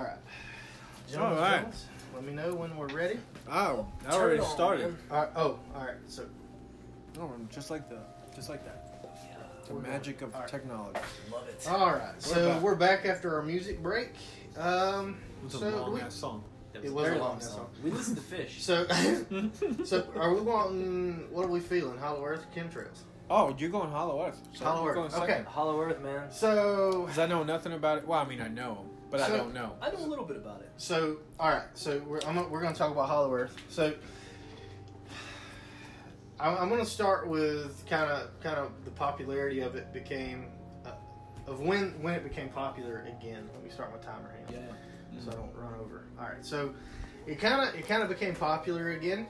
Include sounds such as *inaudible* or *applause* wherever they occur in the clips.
All right. All right. gentlemen, Let me know when we're ready. Oh, I Turn already on, started. All right. Oh, all right. So Oh, just like the, just like that. The We're magic of All right. technology. Love it. all right. So back. we're back after our music break. Um, It's a so long we- ass song. That It was a very long song. We listened to Phish. so *laughs* *laughs* so are we wanting? What are we feeling? Hollow Earth, or chemtrails. Oh, you're going Hollow Earth. So Hollow Earth, going second. okay. Hollow Earth, man. So Because I know nothing about it. Well, I mean, I know, but I don't know. I know a little bit about it. So, all right. So we're I'm, we're going to talk about Hollow Earth. So *sighs* I'm, I'm going to start with kind of kind of the popularity of it became uh, of when when it became popular again. Let me start my timer here, Yeah. so I don't run over. All right. So it kind of it kind of became popular again,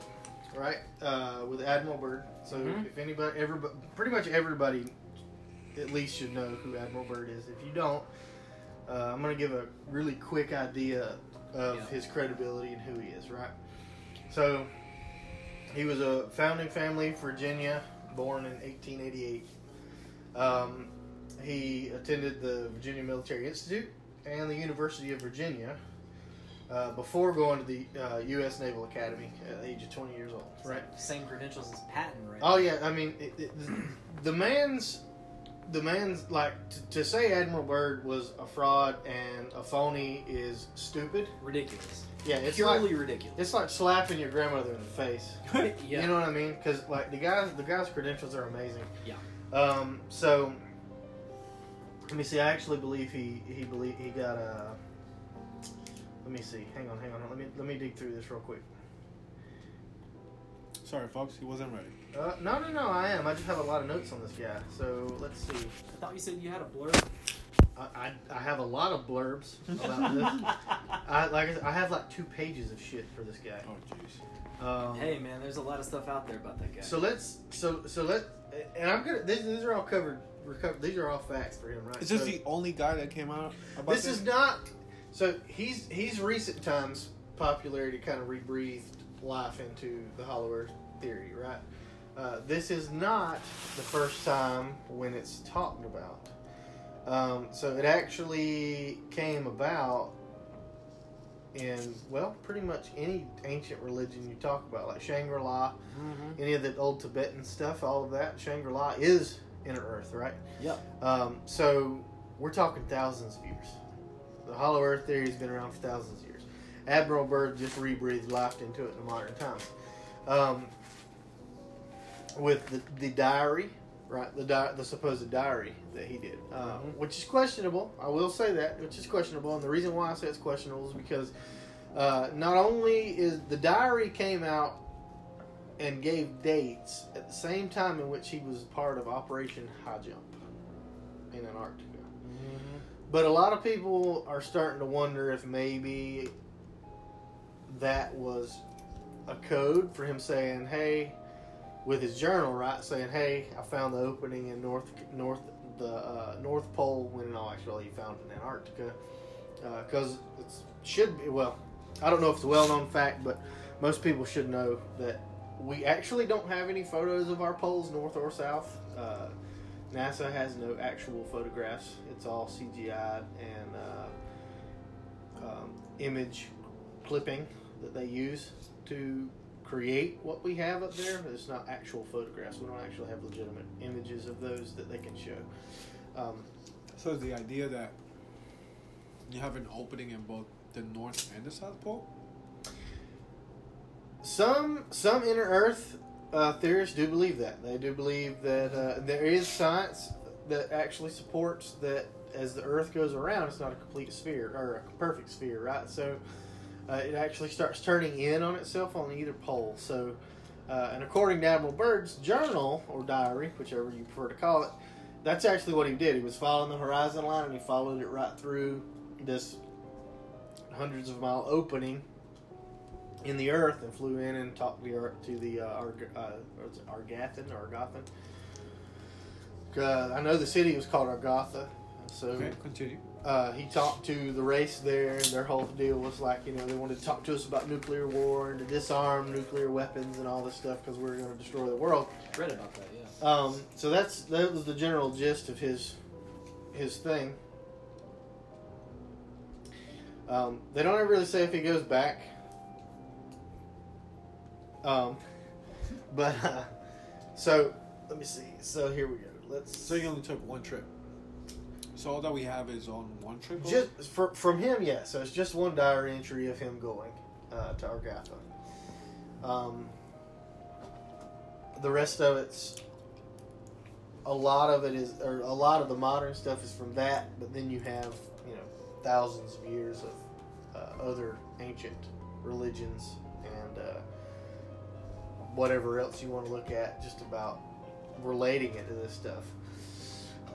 right? Uh, with Admiral Byrd. So Mhm. if anybody, everybody, pretty much everybody, at least should know who Admiral Byrd is. If you don't. Uh, I'm going to give a really quick idea of Yeah. his credibility and who he is, right? So, he was a founding family, Virginia, born in 1888. Um, he attended the Virginia Military Institute and the University of Virginia uh, before going to the uh, U.S. Naval Academy at the age of 20 years old, right? Same credentials as Patton, right? Oh yeah, I mean, it, it, the man's, the man's like to, to say Admiral Byrd was a fraud and a phony is stupid. Ridiculous. Yeah, it's like Purely ridiculous. it's like slapping your grandmother in the face. *laughs* yeah. You know what I mean? Because like the guys, the guy's credentials are amazing. Yeah. Um. So let me see. I actually believe he he believe he got a. Let me see. Hang on, hang on. Let me let me dig through this real quick. Sorry, folks, he wasn't ready. Uh, no, no, no. I am. I just have a lot of notes on this guy. So let's see. I thought you said you had a blurb. I, I, I have a lot of blurbs about this. *laughs* I like I, said, I have like two pages of shit for this guy. Oh, jeez. Um, hey, man, there's a lot of stuff out there about that guy. So let's so so let and I'm gonna these, these are all covered. Recovered, these are all facts for him, right? Is this So the only guy that came out about this is not. So he's he's recent times popularity kind of rebreathed life into the Hollow Earth theory, right? Uh, this is not the first time when it's talked about. Um, so it actually came about in well, pretty much any ancient religion you talk about, like Shangri La, Mm-hmm. any of the old Tibetan stuff, all of that. Shangri La is inner Earth, right? Yep. Um, so we're talking thousands of years. The Hollow Earth theory has been around for thousands of years. Admiral Byrd just rebreathed life into it in the modern times. Um, with the, the diary, right? The di- the supposed diary that he did, uh, Mhm. which is questionable. I will say that, which is questionable. And the reason why I say it's questionable is because uh, not only is the diary came out and gave dates at the same time in which he was part of Operation High Jump in Antarctica. But a lot of people are starting to wonder if maybe that was a code for him saying, "Hey," with his journal, right? Saying, "Hey, I found the opening in North North the uh, North Pole." When in all actuality, he found it in Antarctica because it should be well. I don't know if it's a well-known fact, but most people should know that we actually don't have any photos of our poles, north or south. Uh, NASA has no actual photographs. It's all CGI and uh, um, image clipping that they use to create what we have up there. It's not actual photographs. We don't actually have legitimate images of those that they can show. Um, So is the idea that you have an opening in both the North and the South Pole? Some some inner Earth uh, theorists do believe that. They do believe that uh, there is science that actually supports that as the Earth goes around, it's not a complete sphere or a perfect sphere, right? So uh, it actually starts turning in on itself on either pole. So, uh, and according to Admiral Byrd's journal or diary, whichever you prefer to call it, that's actually what he did. He was following the horizon line and he followed it right through this hundreds of mile opening in the earth and flew in and talked the to the uh, uh, Argathan or Argothan. Uh, I know the city was called Argotha. So Okay, continue. Uh, he talked to the race there, and their whole deal was like, you know, they wanted to talk to us about nuclear war and to disarm nuclear weapons and all this stuff because we are going to destroy the world. Read about that, yeah. Um, so that's that was the general gist of his his thing. Um, they don't ever really say if he goes back. Um, *laughs* but uh, so let me see. So here we go. Let's So he only took one trip. So all that we have is on one trip. just for, from him. Yeah. So it's just one diary entry of him going uh, to Argatha. Um, the rest of it's a lot of it is, or a lot of the modern stuff is from that. But then you have you know thousands of years of uh, other ancient religions and uh, whatever else you want to look at, just about relating it to this stuff,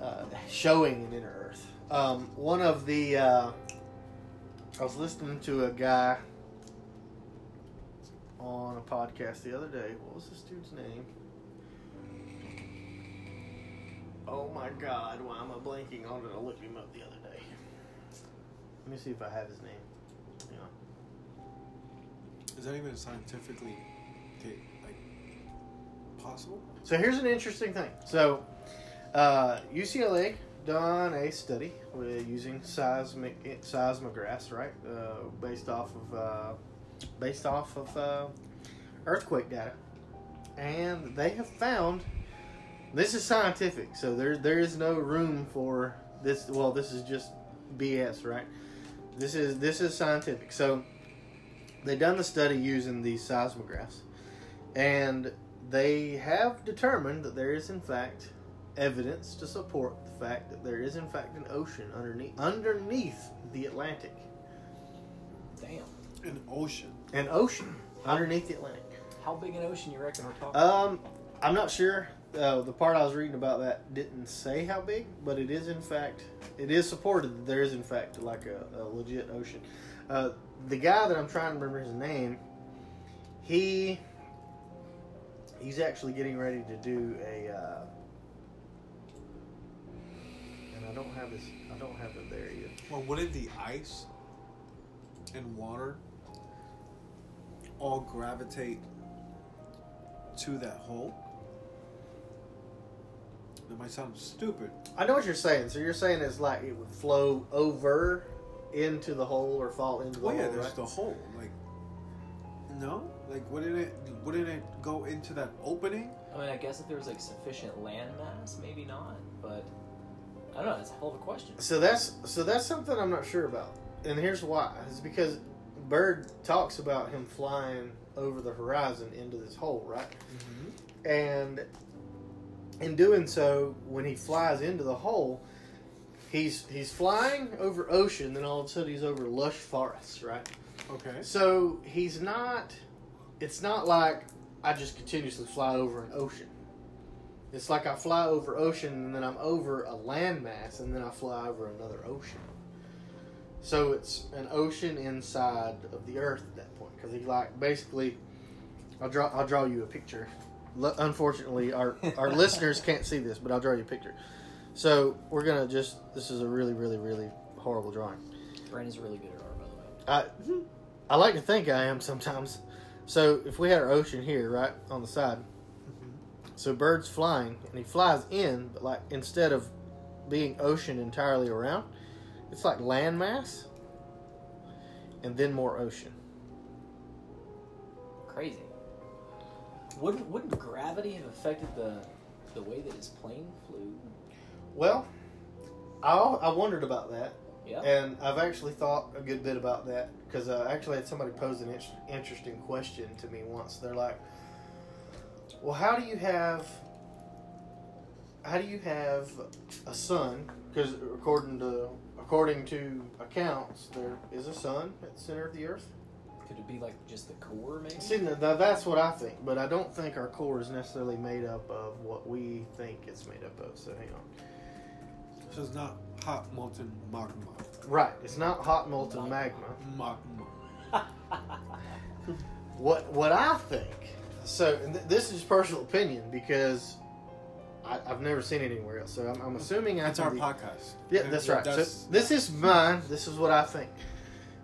uh, showing in inner Earth. Um, one of the uh, I was listening to a guy on a podcast the other day. What was this dude's name? Oh my God! Why am I blanking on it? I looked him up the other day. Let me see if I have his name. Yeah. Is that even scientifically like possible? So here's an interesting thing. So uh, UCLA done a study using seismic seismographs, right? Uh, based off of uh, based off of uh, earthquake data, and they have found this is scientific. So there there is no room for this. Well, this is just BS, right? This is this is scientific. So they done the study using these seismographs, and they have determined that there is in fact evidence to support the fact that there is in fact an ocean underneath underneath the Atlantic. Damn. An ocean. An ocean underneath the Atlantic. How big an ocean you reckon we're talking? Um, I'm not sure. Uh, the part I was reading about that didn't say how big, but it is in fact it is supported that there is in fact like a, a legit ocean. Uh, the guy that I'm trying to remember his name, he he's actually getting ready to do a, uh, and I don't have this. I don't have it there yet. Well, wouldn't the ice and water all gravitate to that hole? That might sound stupid. I know what you're saying. So you're saying it's like it would flow over into the hole or fall into the Well, yeah, hole, there's right? the hole. Like, no, like wouldn't it? Wouldn't it go into that opening? I mean, I guess if there was like sufficient land mass, maybe not. But I don't know. That's a hell of a question. So that's so that's something I'm not sure about, and here's why: is because Byrd talks about him flying over the horizon into this hole, right? Mm-hmm. And in doing so, when he flies into the hole, he's he's flying over ocean, then all of a sudden he's over lush forests, right? Okay. So he's not. It's not like I just continuously fly over an ocean. It's like I fly over ocean and then I'm over a landmass and then I fly over another ocean. So it's an ocean inside of the earth at that point because he like basically. I'll draw. I'll draw you a picture. Unfortunately, our our *laughs* listeners can't see this, but I'll draw you a picture. So we're gonna just. This is a really, really, really horrible drawing. Brandon's really good at art, by the way. I I like to think I am sometimes. So if we had our ocean here, right on the side, so Byrd's flying and he flies in, but like instead of being ocean entirely around, it's like landmass, and then more ocean. Crazy. Wouldn't wouldn't gravity have affected the the way that his plane flew? Well, I I wondered about that, Yeah. and I've actually thought a good bit about that because uh, I actually had somebody pose an in- interesting question to me once. They're like, "Well, how do you have how do you have a sun? Because according to according to accounts, there is a sun at the center of the earth. Could it be like just the core, maybe? See, now, now that's what I think, but I don't think our core is necessarily made up of what we think it's made up of. So hang on. So it's not hot molten magma. Right, it's not hot molten magma. Magma. What what I think. So and th- this is personal opinion because I, I've never seen it anywhere else. So I'm, I'm assuming That's after our the- podcast. Yeah, And that's right. that's- so this is mine. This is what I think.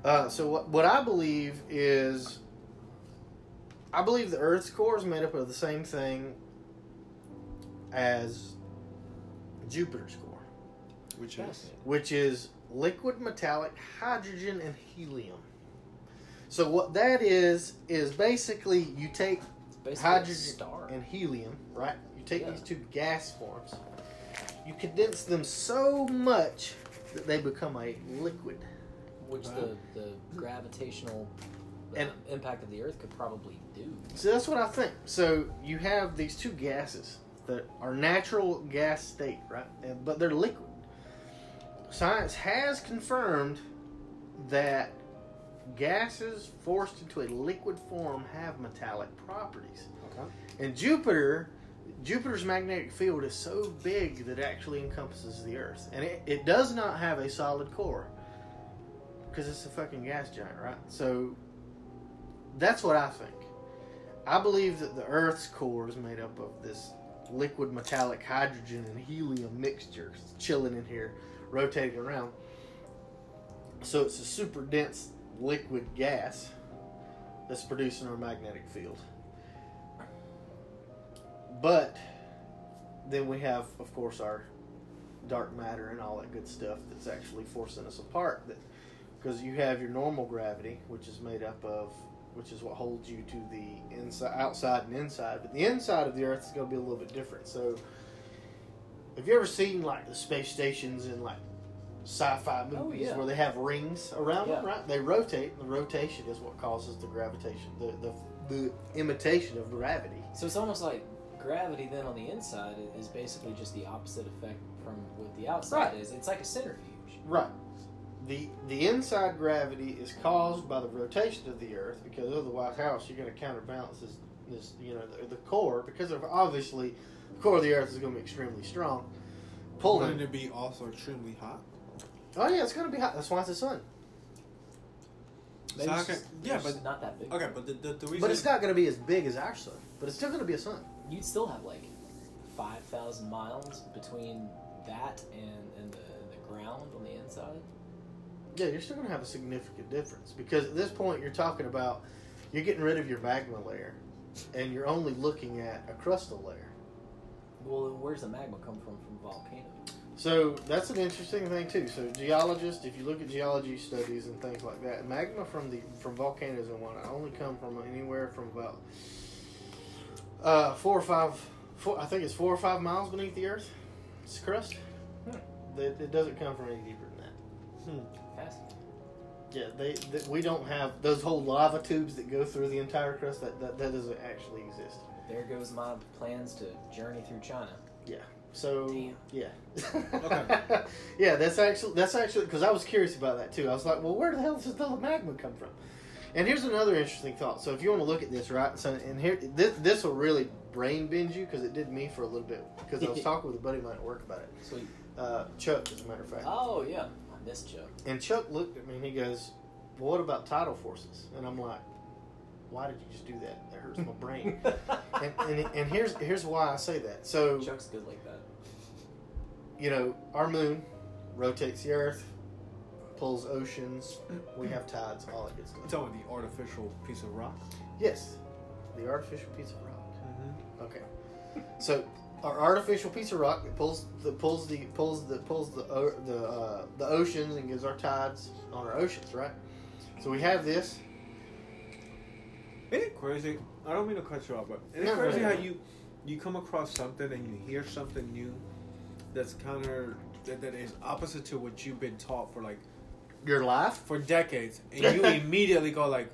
Uh, so what what I believe is, I believe the Earth's core is made up of the same thing as Jupiter's core, which is which is liquid metallic hydrogen and helium. So what that is is basically you take It's basically a hydrogen star. and helium, right? You take Yeah. these two gas forms, you condense them so much that they become a liquid. which the, the gravitational uh, And- impact of the Earth could probably do. So that's what I think. So you have these two gases that are natural gas state, right? And, but they're liquid. Science has confirmed that gases forced into a liquid form have metallic properties. Okay. And Jupiter, Jupiter's magnetic field is so big that it actually encompasses the Earth, and it, it does not have a solid core because it's a fucking gas giant, right? So that's what I think. I believe that the Earth's core is made up of this liquid metallic hydrogen and helium mixture chilling in here, rotating around. So it's a super dense liquid gas that's producing our magnetic field. But then we have, of course, our dark matter and all that good stuff that's actually forcing us apart. That because you have your normal gravity, which is made up of, which is what holds you to the inside, outside, and inside. But the inside of the Earth is going to be a little bit different. So, have you ever seen like the space stations in like sci-fi Oh, movies yeah. where they have rings around them? Right? They rotate. and The rotation is what causes the gravitation, the the, the imitation of gravity. So it's almost like gravity then on the inside is basically just the opposite effect from what the outside Right. is. It's like a centrifuge. Right. The the inside gravity is caused by the rotation of the Earth because otherwise, how else you're going to counterbalance this, this you know the, the core because of obviously the core of the Earth is going to be extremely strong. Pulling. Wouldn't it be also extremely hot? Oh yeah, it's going to be hot. That's why it's the sun. Maybe So it's okay, just- yeah, it's but not that big. okay, but the, the, the reason But it's not going to be as big as our sun. But it's still going to be a sun. You'd still have like five thousand miles between that and, and the, the ground on the inside. Yeah, you're still going to have a significant difference because at this point you're talking about you're getting rid of your magma layer, and you're only looking at a crustal layer. Well, then where's the magma come from from volcanoes? So that's an interesting thing too. So geologists, if you look at geology studies and things like that, magma from the from volcanoes and whatnot only come from anywhere from about uh, four or five, four, I think it's four or five miles beneath the Earth. It's crust. Hmm. It, it doesn't come from any deeper than that. Fascinating. Yeah, they, they we don't have those whole lava tubes that go through the entire crust. That that, that doesn't actually exist. There goes my plans to journey through China. So Damn. yeah, Okay. *laughs* yeah. That's actually that's actually because I was curious about that too. I was like, well, where the hell does the magma come from? And here's another interesting thought. So if you want to look at this, right? So and here this this will really brain bend you because it did me for a little bit because I was *laughs* talking with a buddy of mine at work about it. Sweet. Uh, Chuck, as a matter of fact. Oh yeah, I missed Joe. And Chuck looked at me and he goes, well, "What about tidal forces?" And I'm like, "Why did you just do that? That hurts my brain." *laughs* and, and and here's here's why I say that. So Chuck's good like that. You know, our moon rotates the Earth, pulls oceans. We have tides, all that good stuff. talking the artificial piece of rock. Yes, the artificial piece of rock. Mm-hmm. Okay, so our artificial piece of rock that pulls the pulls the pulls the pulls the o- the uh, the oceans and gives our tides on our oceans, right? So we have this. Isn't it crazy? I don't mean to cut you off, but isn't it no, crazy no. how you you come across something and you hear something new that's counter that, that is opposite to what you've been taught for like Your life. for decades, and *laughs* you immediately go like,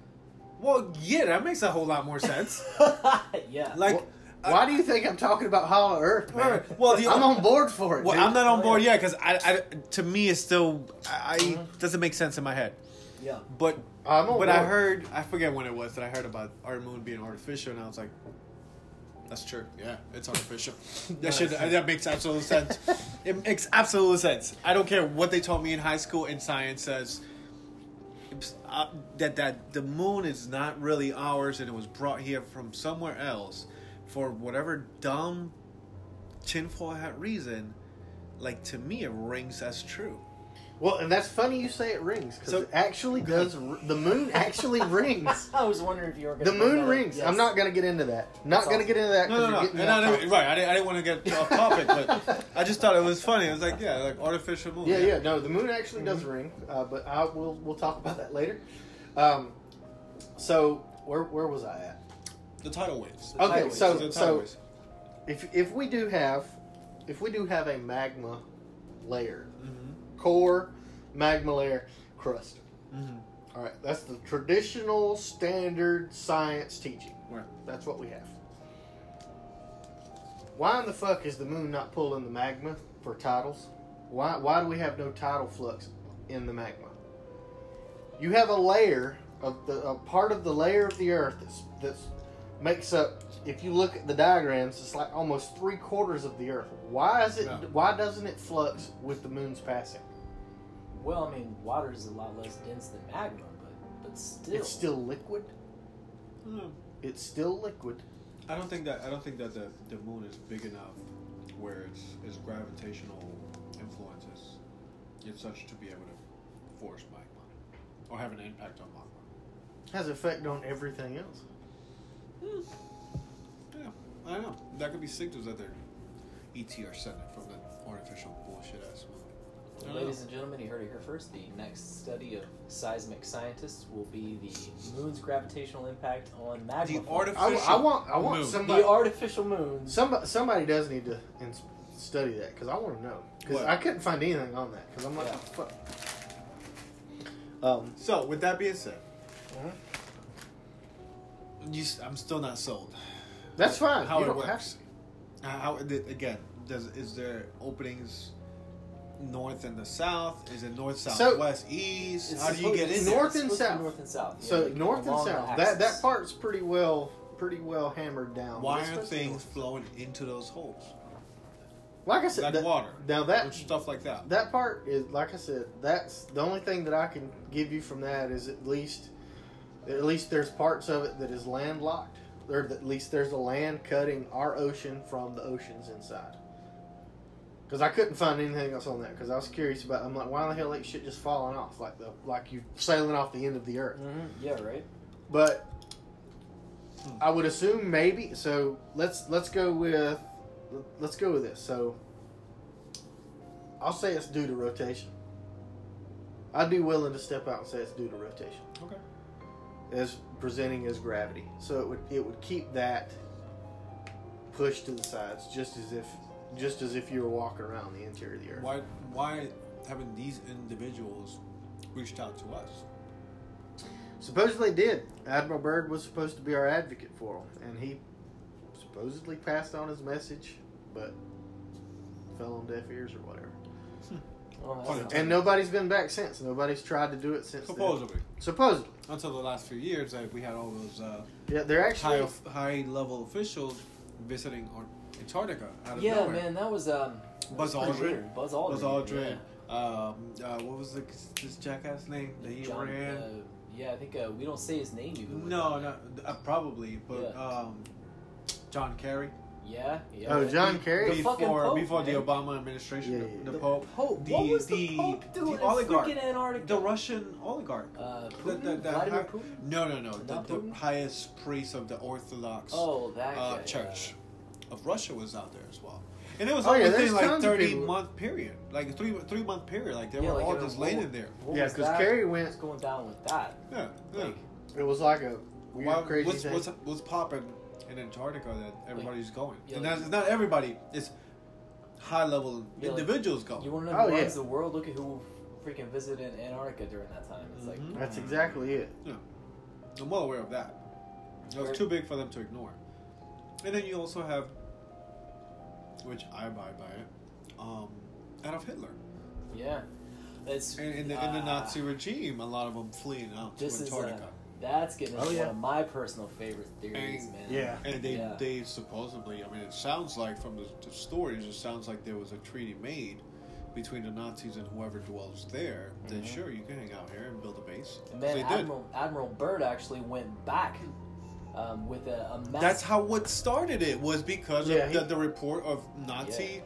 "Well, yeah, that makes a whole lot more sense." *laughs* yeah. Like, Wh- Why do you think I'm talking about Hollow Earth, man? Well, the- I'm on board for it. well, dude. I'm not on Oh, board yeah. yet because I, I, to me, it's still I, I Mhm. doesn't make sense in my head. yeah. But I'm on But I heard, I forget when it was that I heard about our moon being artificial, and I was like, "That's true. Yeah, it's artificial. *laughs* that should that makes absolute sense. it makes absolute sense. I don't care what they taught me in high school in science says uh, that that the moon is not really ours, and it was brought here from somewhere else for whatever dumb tinfoil hat reason. Like to me, it rings as true. Well, and that's funny you say it rings because So- it actually does. The moon *laughs* actually rings. I was wondering if you were going to The to moon rings. I'm not gonna get into that. Not gonna awesome. get into that. No, 'cause no, you're no. getting And off I didn't, topic. right, I didn't, I didn't want to get *laughs* off topic, but I just thought it was funny. It was like, yeah, like artificial moon. Yeah, yeah. No, the moon actually does Mm-hmm. ring, uh, but I will. We'll talk about that later. Um, so where where was I at? The tidal waves. The Okay, tidal waves. so The so waves. if if we do have if we do have a magma layer. Core magma layer crust. Mhm. All right, that's the traditional standard science teaching. Right. That's what we have. Why in the fuck is the moon not pulling the magma for tidals? Why why do we have no tidal flux in the magma? You have a layer of the a part of the layer of the earth that's that's makes up if you look at the diagrams, it's like almost three quarters of the earth. Why is it Yeah. why doesn't it flux with the moon's passing? Well, I mean, water is a lot less dense than magma, but but still. It's still liquid. Hmm. It's still liquid. I don't think that I don't think that the, the moon is big enough where its its gravitational influences it's such to be able to force magma or have an impact on magma. Has effect on everything else. Yeah, I don't know. That could be signals that they're ET are sending from that artificial bullshit ass moon. I don't Ladies and gentlemen, you heard it here first. The next study of seismic scientists will be the moon's gravitational impact on magma. The flow. artificial I, I want I want moon. somebody the artificial moons. somebody somebody does need to ins- study that because I want to know because What? I couldn't find anything on that because I'm like Yeah. fuck. Um, So with that being said, Mhm. you, s- I'm still not sold. that's fine. How you it don't have works? Uh, How it- again? Does is there openings north and the south? Is it north, south, So- west, east? How do you get it's in north there? and supposed to be south. North and south. So yeah, like north and south. That that part's pretty well pretty well hammered down. Why aren't supposed to be things flowing into those holes? Like I said, Like that- water. Now that stuff like that. that part is like I said. That's the only thing that I can give you from that is at least at least there's parts of it that is landlocked. Or at least there's a land cutting our ocean from the oceans inside. Because I couldn't find anything else on that. Because I was curious about. I'm like, why the hell ain't shit just falling off like the like you sailing off the end of the earth? Mhm, Yeah, right. But Hmm. I would assume maybe. So let's let's go with let's go with this. So I'll say it's due to rotation. I'd be willing to step out and say it's due to rotation Okay. as presenting as gravity. So it would it would keep that pushed to the sides, just as if just as if you were walking around the interior of the earth. Why why haven't these individuals reached out to us? Supposedly did. Admiral Byrd was supposed to be our advocate for him, and he supposedly passed on his message, but fell on deaf ears or whatever. Oh, that's Funny. not- And nobody's been back since. Nobody's tried to do it since. then. Supposedly. Supposedly. Until the last few years, like, we had all those uh, Yeah, they're high actually. high level officials visiting Ar- Antarctica out of yeah, nowhere. man, that was um. that Buzz was Aldrin. weird. Buzz Aldrin. Buzz Aldrin. Um, uh, what was the, this jackass name that he John, ran? uh, yeah, I think uh, we don't say his name even. no, no, uh, probably, but Yeah. um, John Kerry. Yeah, yeah. Oh, John Kerry? The fucking before Pope, before the. Obama administration, Yeah, the, yeah. the The Pope, Pope. the what was the, the Pope doing the in oligarch, freaking Antarctica? the Russian oligarch. Uh, Putin? the- the Vladimir hi- Putin? No, no, no. The, Not the highest priest of the Orthodox Oh, that uh, guy, church of Russia was out there as well. And it was Oh, yeah, within like thirty month period, like a three three month period. Like they Yeah, were like, all just what- laying there. What Yeah, because that? Kerry What's went. going down with that? Yeah, yeah. Like, It was like a weird, Why- crazy what's, thing. what's what's popping in Antarctica that everybody's going? yeah, and like- that's it's not everybody. It's high level Yeah, like- individuals going. you want to know Oh, who yeah. runs the world? Look at who freaking visited Antarctica during that time. It's like, Mhm. That's exactly it. I'm well aware of that. It was too big for them to ignore. And then you also have, which I abide by it, um, Adolf Hitler. yeah, it's And in the, in the ah, Nazi regime, a lot of them fleeing out to This is uh, Antarctica. that's getting Oh, into yeah. one of my personal favorite theories, And- man. Yeah. and they, yeah. they supposedly, I mean, it sounds like from the, the stories, it sounds like there was a treaty made between the Nazis and whoever dwells there. That Mhm. sure you can hang out here and build a base. And man, they did. Admiral Admiral Byrd actually went back um, with a, a mass- That's how what started it was because Yeah, of he- the, the report of Nazi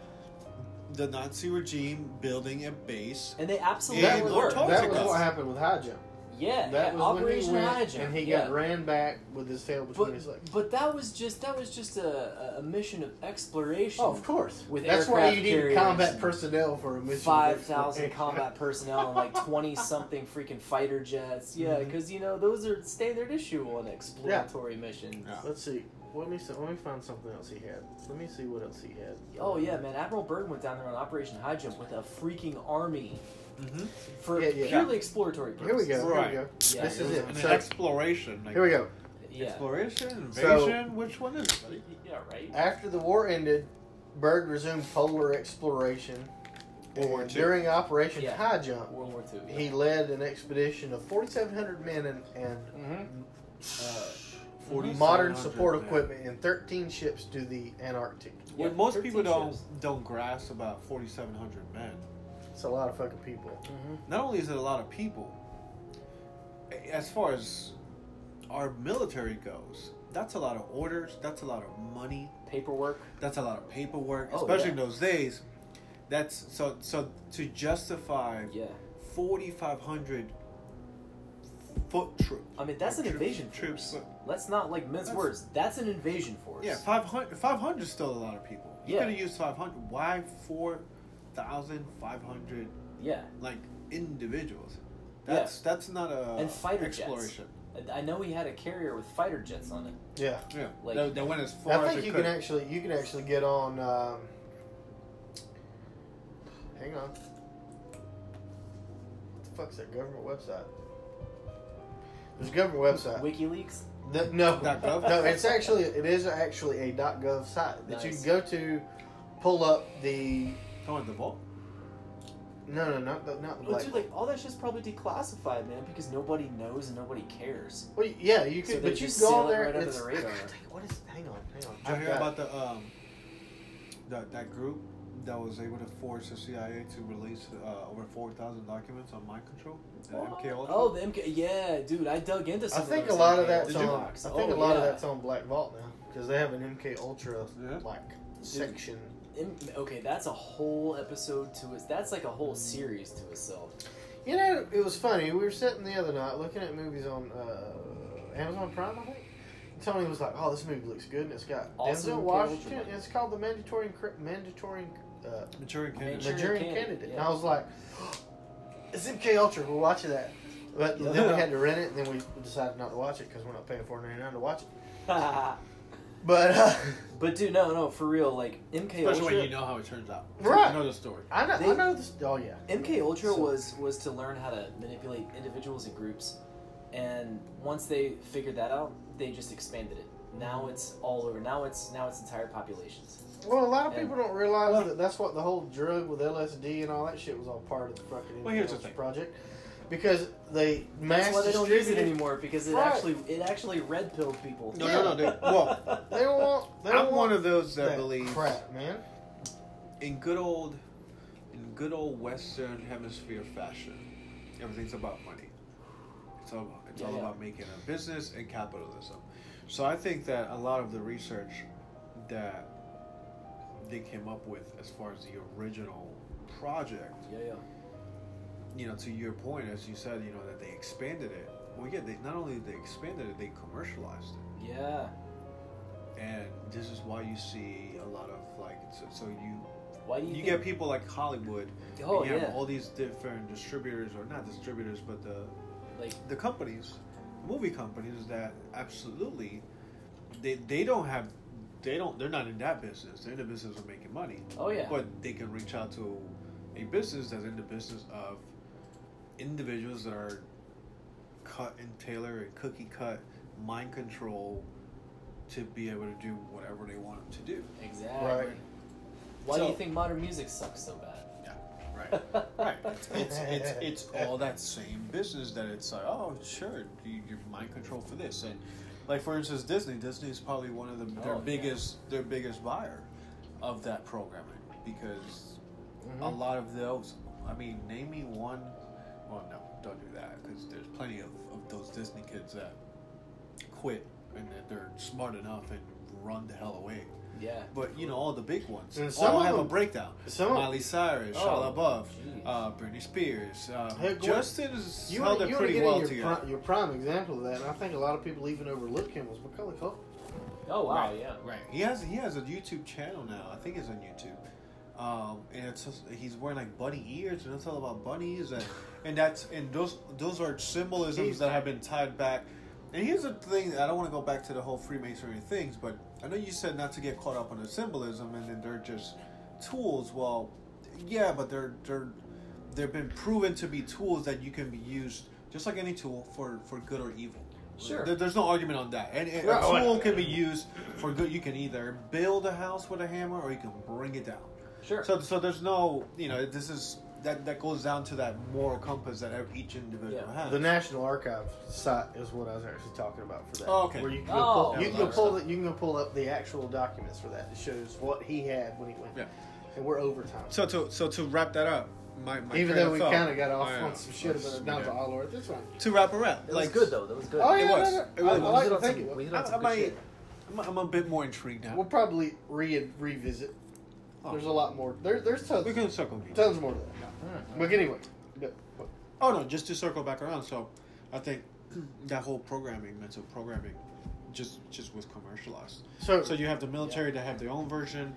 the Nazi regime building a base. and they absolutely Yeah, That was, Lord were. That was what happened with High Jump. Yeah, That yeah, was when he Operation went High and he yeah. got ran back with his tail between But his legs. but that was just that was just a, a mission of exploration. Oh, of course. With That's why aircraft you need combat personnel for a mission. Five thousand combat personnel and like twenty something freaking fighter jets. Yeah, mm-hmm. because you know those are standard issue on exploratory missions. Yeah. Let's see. Let me see, let me find something else he had. Let me see what else he had. Oh yeah, man! Admiral Byrd went down there on Operation High Jump with a freaking army Mm-hmm. for Yeah, yeah. purely exploratory Here we purposes. go. Right. Here we go. Yeah, this is it. An So, exploration. Like, here we go. Yeah. Exploration, So- invasion. Which one is it, buddy? Yeah. Right. After the war ended, Byrd resumed polar exploration. World War II. during Operation Yeah. High Jump, World War II, Yeah. he led an expedition of 4,700 men and, and mm-hmm. uh, modern support men. equipment in 13 ships to the Antarctic. What Yeah, most 13 people don't ships. don't grasp about 4,700 men. It's a lot of fucking people. Mm-hmm. Not only is it a lot of people, as far as our military goes, that's a lot of orders. That's a lot of money. Paperwork. That's a lot of paperwork, Oh, especially yeah. in those days. That's so so to justify Yeah. 4,500 foot troops. I mean, that's an Troops- invasion troops, force. but- Let's not like mince That's- words. That's an invasion force. Yeah, 500, 500 is still a lot of people. You Yeah. could have used 500. Why 4,500 Yeah. like individuals? That's that's not a And fighter jets. exploration. I- I know he had a carrier with fighter jets on it. Yeah. Yeah, Like- they, they went as far I as think they you could. can actually you can actually get on. Um, hang on. What the fuck's that government website? There's a government website. WikiLeaks. The- no, no, it's actually it is actually a .gov site that you can go to, pull up the Oh, in the vault. no no not the not the But black. dude, like all that shit's probably declassified, man, because nobody knows and nobody cares. well, yeah, you So could, they but you just can go sail on it there. right under it's, the radar. *coughs* What is? Hang on, hang on. Did you I've hear got- about the um that that group that was able to force the CIA to release uh, over four thousand documents on mind control? The MK Ultra. Oh, the MK. Yeah, dude, I dug into I some. think of a those lot of MK that's Ultra on. I docs. think Oh, a lot of yeah. that's on Black Vault now because they have an MK Ultra Yeah. like section. M- okay, that's a whole episode to it. That's like a whole series to itself. You know, it was funny. We were sitting the other night looking at movies on uh, Amazon Prime, I think. And Tony was like, "Oh, this movie looks good," and it's got Awesome Denzel MK Washington. And It's called the Mandatory Incri- Mandatory uh, Manchurian Candidate. Manchurian Manchurian Candidate, Candidate. And yeah. I was like, *gasps* "It's MK Ultra. We're watching that." But then we *laughs* had to rent it, and then we decided not to watch it because we're not paying four ninety nine to watch it. *laughs* But uh, but dude, no, no, for real. Like MK Especially Ultra. when you know how it turns out. Right. You know the story. I know, I They- know this. Oh yeah, MK Ultra So- was was to learn how to manipulate individuals and groups, and once they figured that out, they just expanded it. Now it's all over. Now it's now it's entire populations. Well, a lot of And- people don't realize that that's what the whole drug with LSD and all that shit was all part of the fucking Well, here's the Ultra thing. project, because they mass That's why they don't use it distributed- anymore because it Right. actually it actually red pilled people. No, no, no. They, well, *laughs* They don't want. They don't I'm want one of those that, that believes crap, man. in good old, in good old Western Hemisphere fashion, everything's about money. It's all it's Yeah, all yeah. about making a business and capitalism. So I think that a lot of the research that they came up with as far as the original project, Yeah, yeah. You know, to your point, as you said, you know, that they expanded it. Well, yeah, they not only did they expanded it, they commercialized it. Yeah. and this is why you see a lot of like so, so you Why do you, you get people like Hollywood Oh you yeah. have all these different distributors or not distributors but the like the companies movie companies that absolutely they they don't have they don't they're not in that business they're in the business of making money oh yeah. but they can reach out to a business that's in the business of individuals that are cut and tailor and cookie cut mind control to be able to do whatever they want them to do. exactly. Right. Why do you think modern music sucks so bad? Yeah, right, right. It's, it's it's it's all that same business that it's like, oh, sure, you, you mind control for this, and like for instance, Disney. Disney is probably one of the, their Oh, yeah. biggest their biggest buyer of that programming because Mm-hmm. a lot of those. I mean, name me one. Well, no, don't do that because there's plenty of, of those Disney kids that quit and that they're smart enough and run the hell away. Yeah. But you know, all the big ones And some all of have a breakdown. some of- Miley Cyrus, Oh, Shia LaBeouf, uh, Britney Spears, uh, Heck, what- Justin's You held want it pretty well your, together. pri- your prime example of that, and I think a lot of people even overlook him was Macaulay Culkin. Oh wow, right, yeah. Right. He has he has a YouTube channel now. I think it's on YouTube. Um, and it's just- he's wearing like bunny ears, and it's all about bunnies, and and that's and those those are symbolisms He's- that have been tied back. And here's the thing: I don't want to go back to the whole Freemasonry things, but I know you said not to get caught up on the symbolism, and then they're just tools. Well, yeah, but they're they're they've been proven to be tools that you can be used just like any tool for for good or evil. Sure. There- there's no argument on that. And, and Right. a tool can be used for good. You can either build a house with a hammer or you can bring it down. Sure. So, so there's no, you know, this is that that goes down to that moral compass that each individual Yeah. has. The National Archive site is what I was actually talking about for that. Oh, okay. Where you can go Oh. pull, you can go pull the, you can go pull up the actual documents for that. It shows what he had when he went. Yeah. And we're overtime. So to so to wrap that up, my, my Even though we thought- kind of got off Oh, yeah. on some shit about it, not Yeah. to all over this one. To wrap it up, That was like good though. That was good. Oh It yeah, was. no, no. It I, was. I We like to think some- it was. we I, on some I good might, shit. I'm, I'm a bit more intrigued now. We'll probably re revisit. Oh. There's a lot more. There, there's tons, we can circle back. tons more to that. But anyway, but- but- Oh no, just to circle back around. So, I think *clears throat* that whole programming, mental programming, just just was commercialized. so So you have the military that have their own version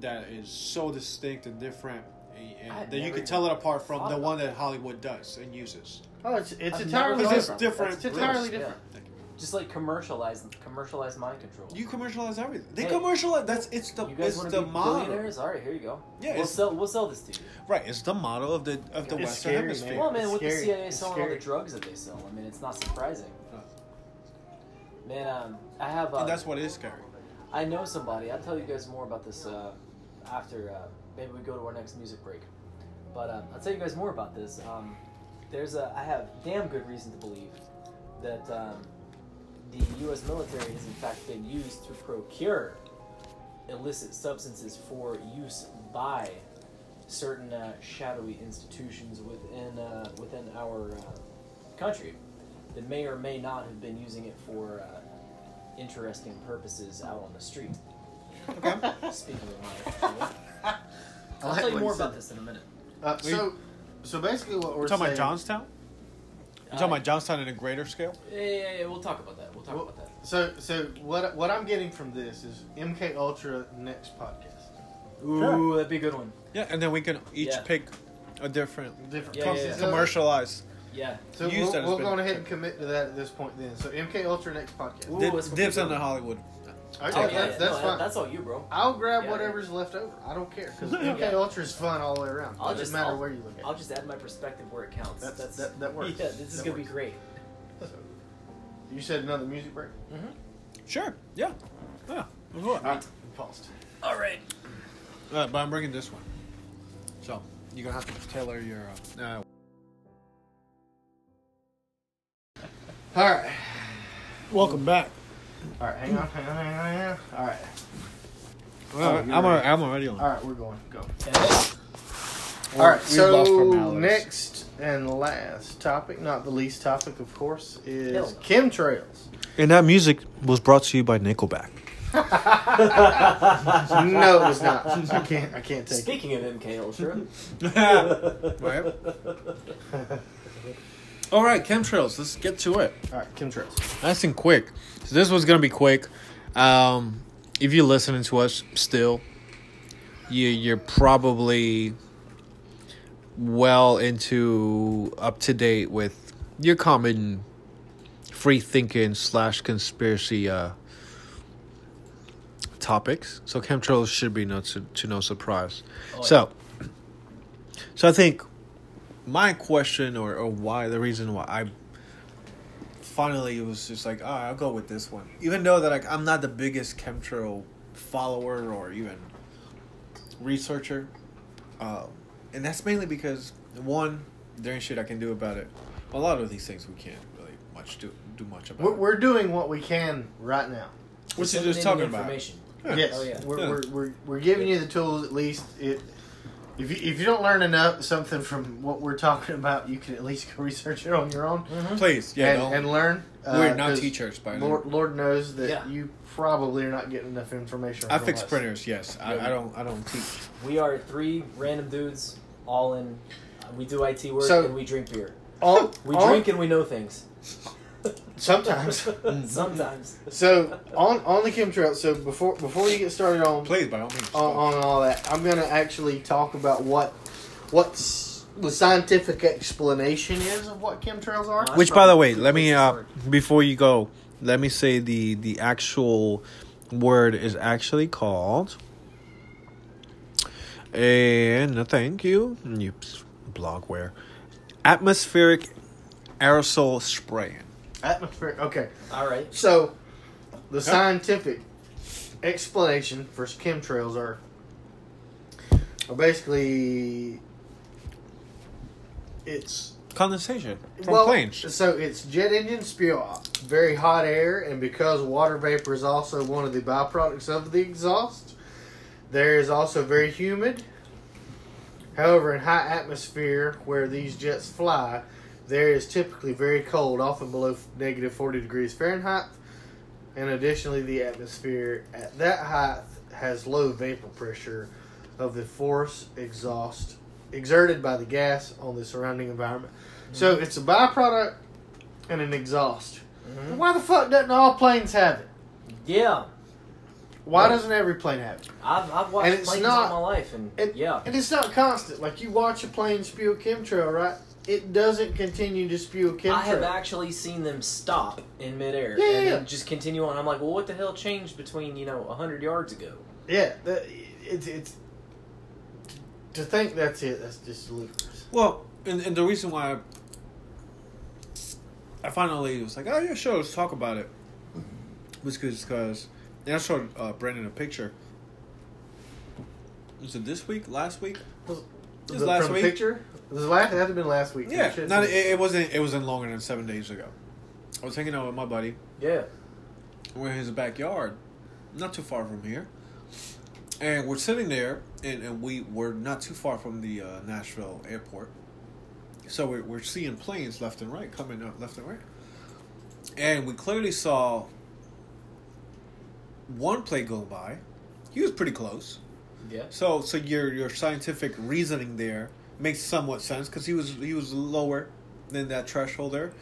that is so distinct and different, and, and that you can tell it apart from the one that that. Hollywood does and uses. oh, it's it's I've entirely Because it's different. different. It's entirely rules. different. Thank you. Just like commercialize commercialize mind control. You commercialize everything. They Hey. commercialize. That's it's the You guys it's want the to be model. billionaires? All right, here you go. Yeah, we'll sell we'll sell this to you. Right, it's the model of the of the It's Western scary, Hemisphere. man. Well, man, It's with the. CIA It's selling all the drugs that they sell, I mean, it's not surprising. Man, um, I have. Uh, and that's what is scary. I know somebody. I'll tell you guys more about this uh, after uh, maybe we go to our next music break. But uh, I'll tell you guys more about this. Um, there's a. I have damn good reason to believe that um, the U.S. military has in fact been used to procure illicit substances for use by certain uh, shadowy institutions within uh, within our uh, country that may or may not have been using it for uh, interesting purposes out on the street. Okay. Speaking of my, I *laughs* I'll tell you more about this in a minute. Uh, so, so basically, what we're We're talking saying, about Jonestown. You're Uh, talking about Jonestown in a greater scale. Yeah, yeah, yeah, we'll talk about that. We'll talk Well, about that. So, so what what I'm getting from this is MK Ultra next podcast. Ooh, that'd be a good one. Yeah, and then we can each Yeah. pick a different Different Yeah, companies. yeah, yeah. So- Yeah. So Use we'll, we'll go ahead and commit to that at this point. Then, so MK Ultra next podcast. Ooh, Dib- let's dibs on the. Hollywood. Okay, Oh, yeah, that's, yeah, that's no, fine. that's all you, bro. I'll grab Yeah, whatever's left over. I don't care because Yeah. MK Ultra is fun all the way around. I'll it just- doesn't matter I'll- where you look at. I'll just add my perspective where it counts. That's- That's, that- that works. *laughs* Yeah, this is gonna be great. So, you said another music break. Mm-hmm. Sure. Yeah. Yeah. let's do it. All right, paused. All right. Uh, but I'm bringing this one. So you're gonna have to tailor your. Uh, uh, All right, welcome back. All right. Hang on, hang on, hang on, hang on. All right, oh, Well, you're I'm, right. a, I'm already on. all right. We're going. Go. And All right. So next and last topic, not the least topic, of course, is Hell no. chemtrails. And that music was brought to you by Nickelback. *laughs* no, it's not. I can't. I can't take it. Speaking of MK Ultra, *laughs* right. *laughs* All right, chemtrails. Let's get to it. All right, chemtrails. Nice and quick. So this was gonna be quick. Um, if you're listening to us still, you you're probably well into up to date with your common free thinking slash conspiracy uh, topics. So chemtrails should be no to, to no surprise. Oh, yeah. so, so I think my question or, or why the reason why I finally it was just like, oh, I'll go with this one. Even though that like I'm not the biggest chemtrail follower or even researcher, um, and that's mainly because one, there ain't shit I can do about it. A lot of these things we can't really much do do much about. We're, we're doing what we can right now. Which is just talking about. information. Yeah. Yes, Oh, yeah. We're, Yeah. We're, we're, we're giving you the tools at least. It If you, if you don't learn enough something from what we're talking about, you can at least go research it on your own Please, yeah, and, don't- and learn. we're not teachers, by the way. Lord, Lord knows that Yeah. you probably are not getting enough information. I fix us. printers. Yes, I, Yeah. I don't. I don't teach. We are three random dudes, all in. Uh, we do IT work So- and we drink beer. On, We on- drink and we know things. Sometimes. *laughs* Sometimes. So on on the chemtrail. So before before you get started on Please, by all means. on, on all that, I'm gonna actually talk about what what's the scientific explanation is of what chemtrails are. Which, by the way, let me uh, before you go, let me say the the actual word is actually called. And thank you, you blogware, atmospheric aerosol spraying. Atmospheric. Okay. All right. So, the scientific explanation for chemtrails are, are basically it's Condensation from well, planes. So it's jet engines spew out very hot air, and because water vapor is also one of the byproducts of the exhaust, there is also very humid. However, in high atmosphere where these jets fly, there is typically very cold, often below negative 40 degrees Fahrenheit. And additionally, the atmosphere at that height has low vapor pressure of the force exhaust exerted by the gas on the surrounding environment. So it's a byproduct and an exhaust. Mhm. Why the fuck doesn't all planes have it? Yeah. Why Right. doesn't every plane have it? I've, I've watched planes not- all my life, and, And, yeah. and it's not constant. Like you watch a plane spew a chemtrail, right? It doesn't continue to spew a chemtrail. I have actually seen them stop in midair Yeah, and yeah. then just continue on. I'm like, well, what the hell changed between you know hundred yards ago? yeah, the, it's it's to think that's it. That's just ludicrous. Well, and, and the reason why I, I finally was like, oh yeah, sure, let's talk about it, was because and I showed uh, Brandon a picture. Was it this week? Last week? The- last from week. picture? It was last. It have been last week. Yeah, It not it, it wasn't. It wasn't longer than seven days ago. I was hanging out with my buddy. Yeah. We're in his backyard, not too far from here, and we're sitting there, and, and we were not too far from the uh, Nashville airport. So we're, we're seeing planes left and right coming up left and right, and we clearly saw one plane go by. He was pretty close. Yeah. So so your your scientific reasoning there makes somewhat sense because he was he was lower than that threshold there,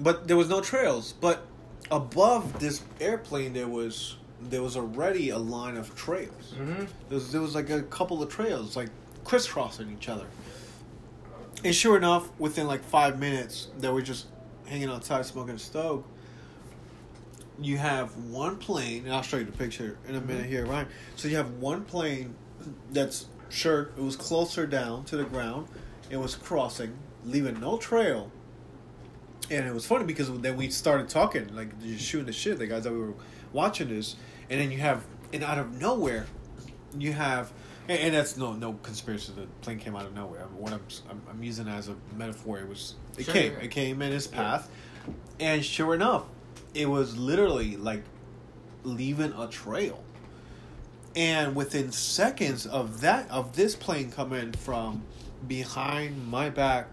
but there was no trails. But above this airplane, there was there was already a line of trails. Mm-hmm. There was, there was like a couple of trails like crisscrossing each other. And sure enough, within like five minutes, they were just hanging outside smoking a stove. You have one plane, and I'll show you the picture in a minute mm-hmm. here, right? So you have one plane that's sure it was closer down to the ground. It was crossing, leaving no trail. And it was funny because then we started talking, like just shooting the shit, the guys that we were watching this, and then you have, and out of nowhere, you have, and, and that's no no conspiracy. The plane came out of nowhere. I mean, what I'm, I'm I'm using as a metaphor, it was it Sure, came, yeah. it came in its Yeah. path, and sure enough, it was literally like leaving a trail. And within seconds of that of this plane coming from behind my back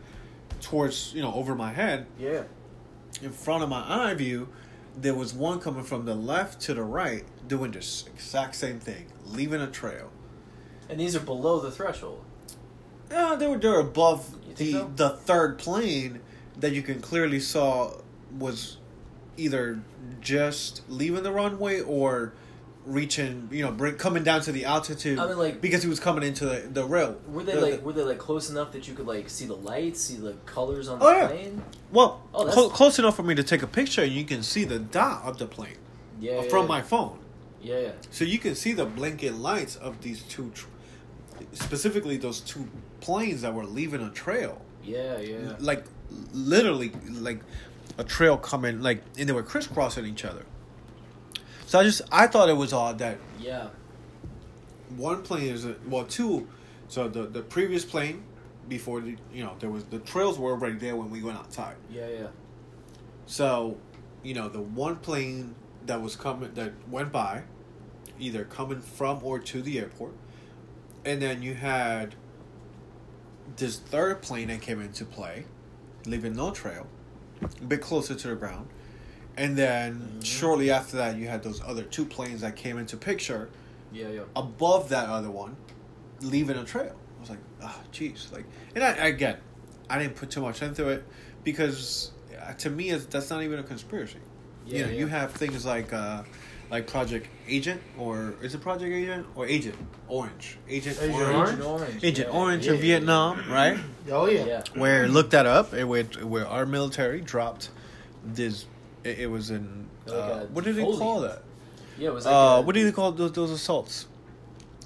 towards you know over my head Yeah. in front of my eye view, there was one coming from the left to the right doing this exact same thing, leaving a trail. And these are below the threshold. Uh, they were they were above the so? the third plane that you can clearly saw was either just leaving the runway or reaching, you know, bring, coming down to the altitude. I mean, like- because he was coming into the the rail. Were they The- like the- were they like close enough that you could like see the lights, see the colors on the Oh, yeah. plane? well, Oh, clo- close enough for me to take a picture, and you can see the dot of the plane Yeah. yeah, from yeah. my phone. Yeah, yeah. So you can see the blinking lights of these two, tr- specifically those two planes that were leaving a trail, Yeah, yeah. like literally like a trail coming, like and they were crisscrossing each other. So I just I thought it was odd that Yeah. one plane is a, well two, so the the previous plane before the you know there was the trails were already there when we went outside. Yeah, yeah. So, you know, the one plane that was coming that went by, either coming from or to the airport, and then you had this third plane that came into play, leaving no trail, a bit closer to the ground, and then Mm-hmm. shortly after that, you had those other two planes that came into picture Yeah, yeah. above that other one, leaving a trail. I was like, ah, jeez, like, and I again, I didn't put too much into it because uh, to me, it's, that's not even a conspiracy. Yeah, you know, yeah. you have things like uh, like Project Agent, or is it Project Agent or Agent Orange? Agent, Agent Orange. Orange? Agent Orange. Agent yeah. Orange Yeah. in Vietnam, right? Oh yeah. Yeah. Where look that up, it would, where our military dropped this. It, it was in uh, a what did they call that? Yeah, it was like Uh, a- what do you call those, those assaults?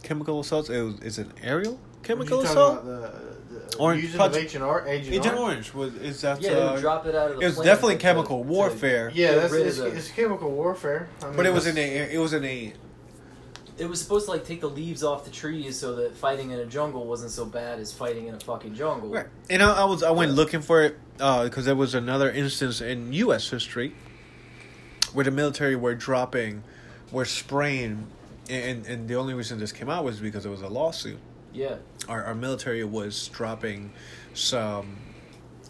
Chemical assaults. It was, is it aerial chemical assault? about, the, the Orange using Project- of Agent, Or- Agent, Agent Orange? Orange was is that? Yeah, uh, drop it out of the it was plane definitely to- chemical to- warfare, Yeah, that's it's, the- it's chemical warfare. I mean, but it was in that's- a it was in a It was supposed to like take the leaves off the trees so that fighting in a jungle wasn't so bad as fighting in a fucking jungle. Right. And I, I was I went looking for it because there was another instance in U.S. history where the military were dropping, were spraying, and and the only reason this came out was because it was a lawsuit. Yeah. Our our military was dropping some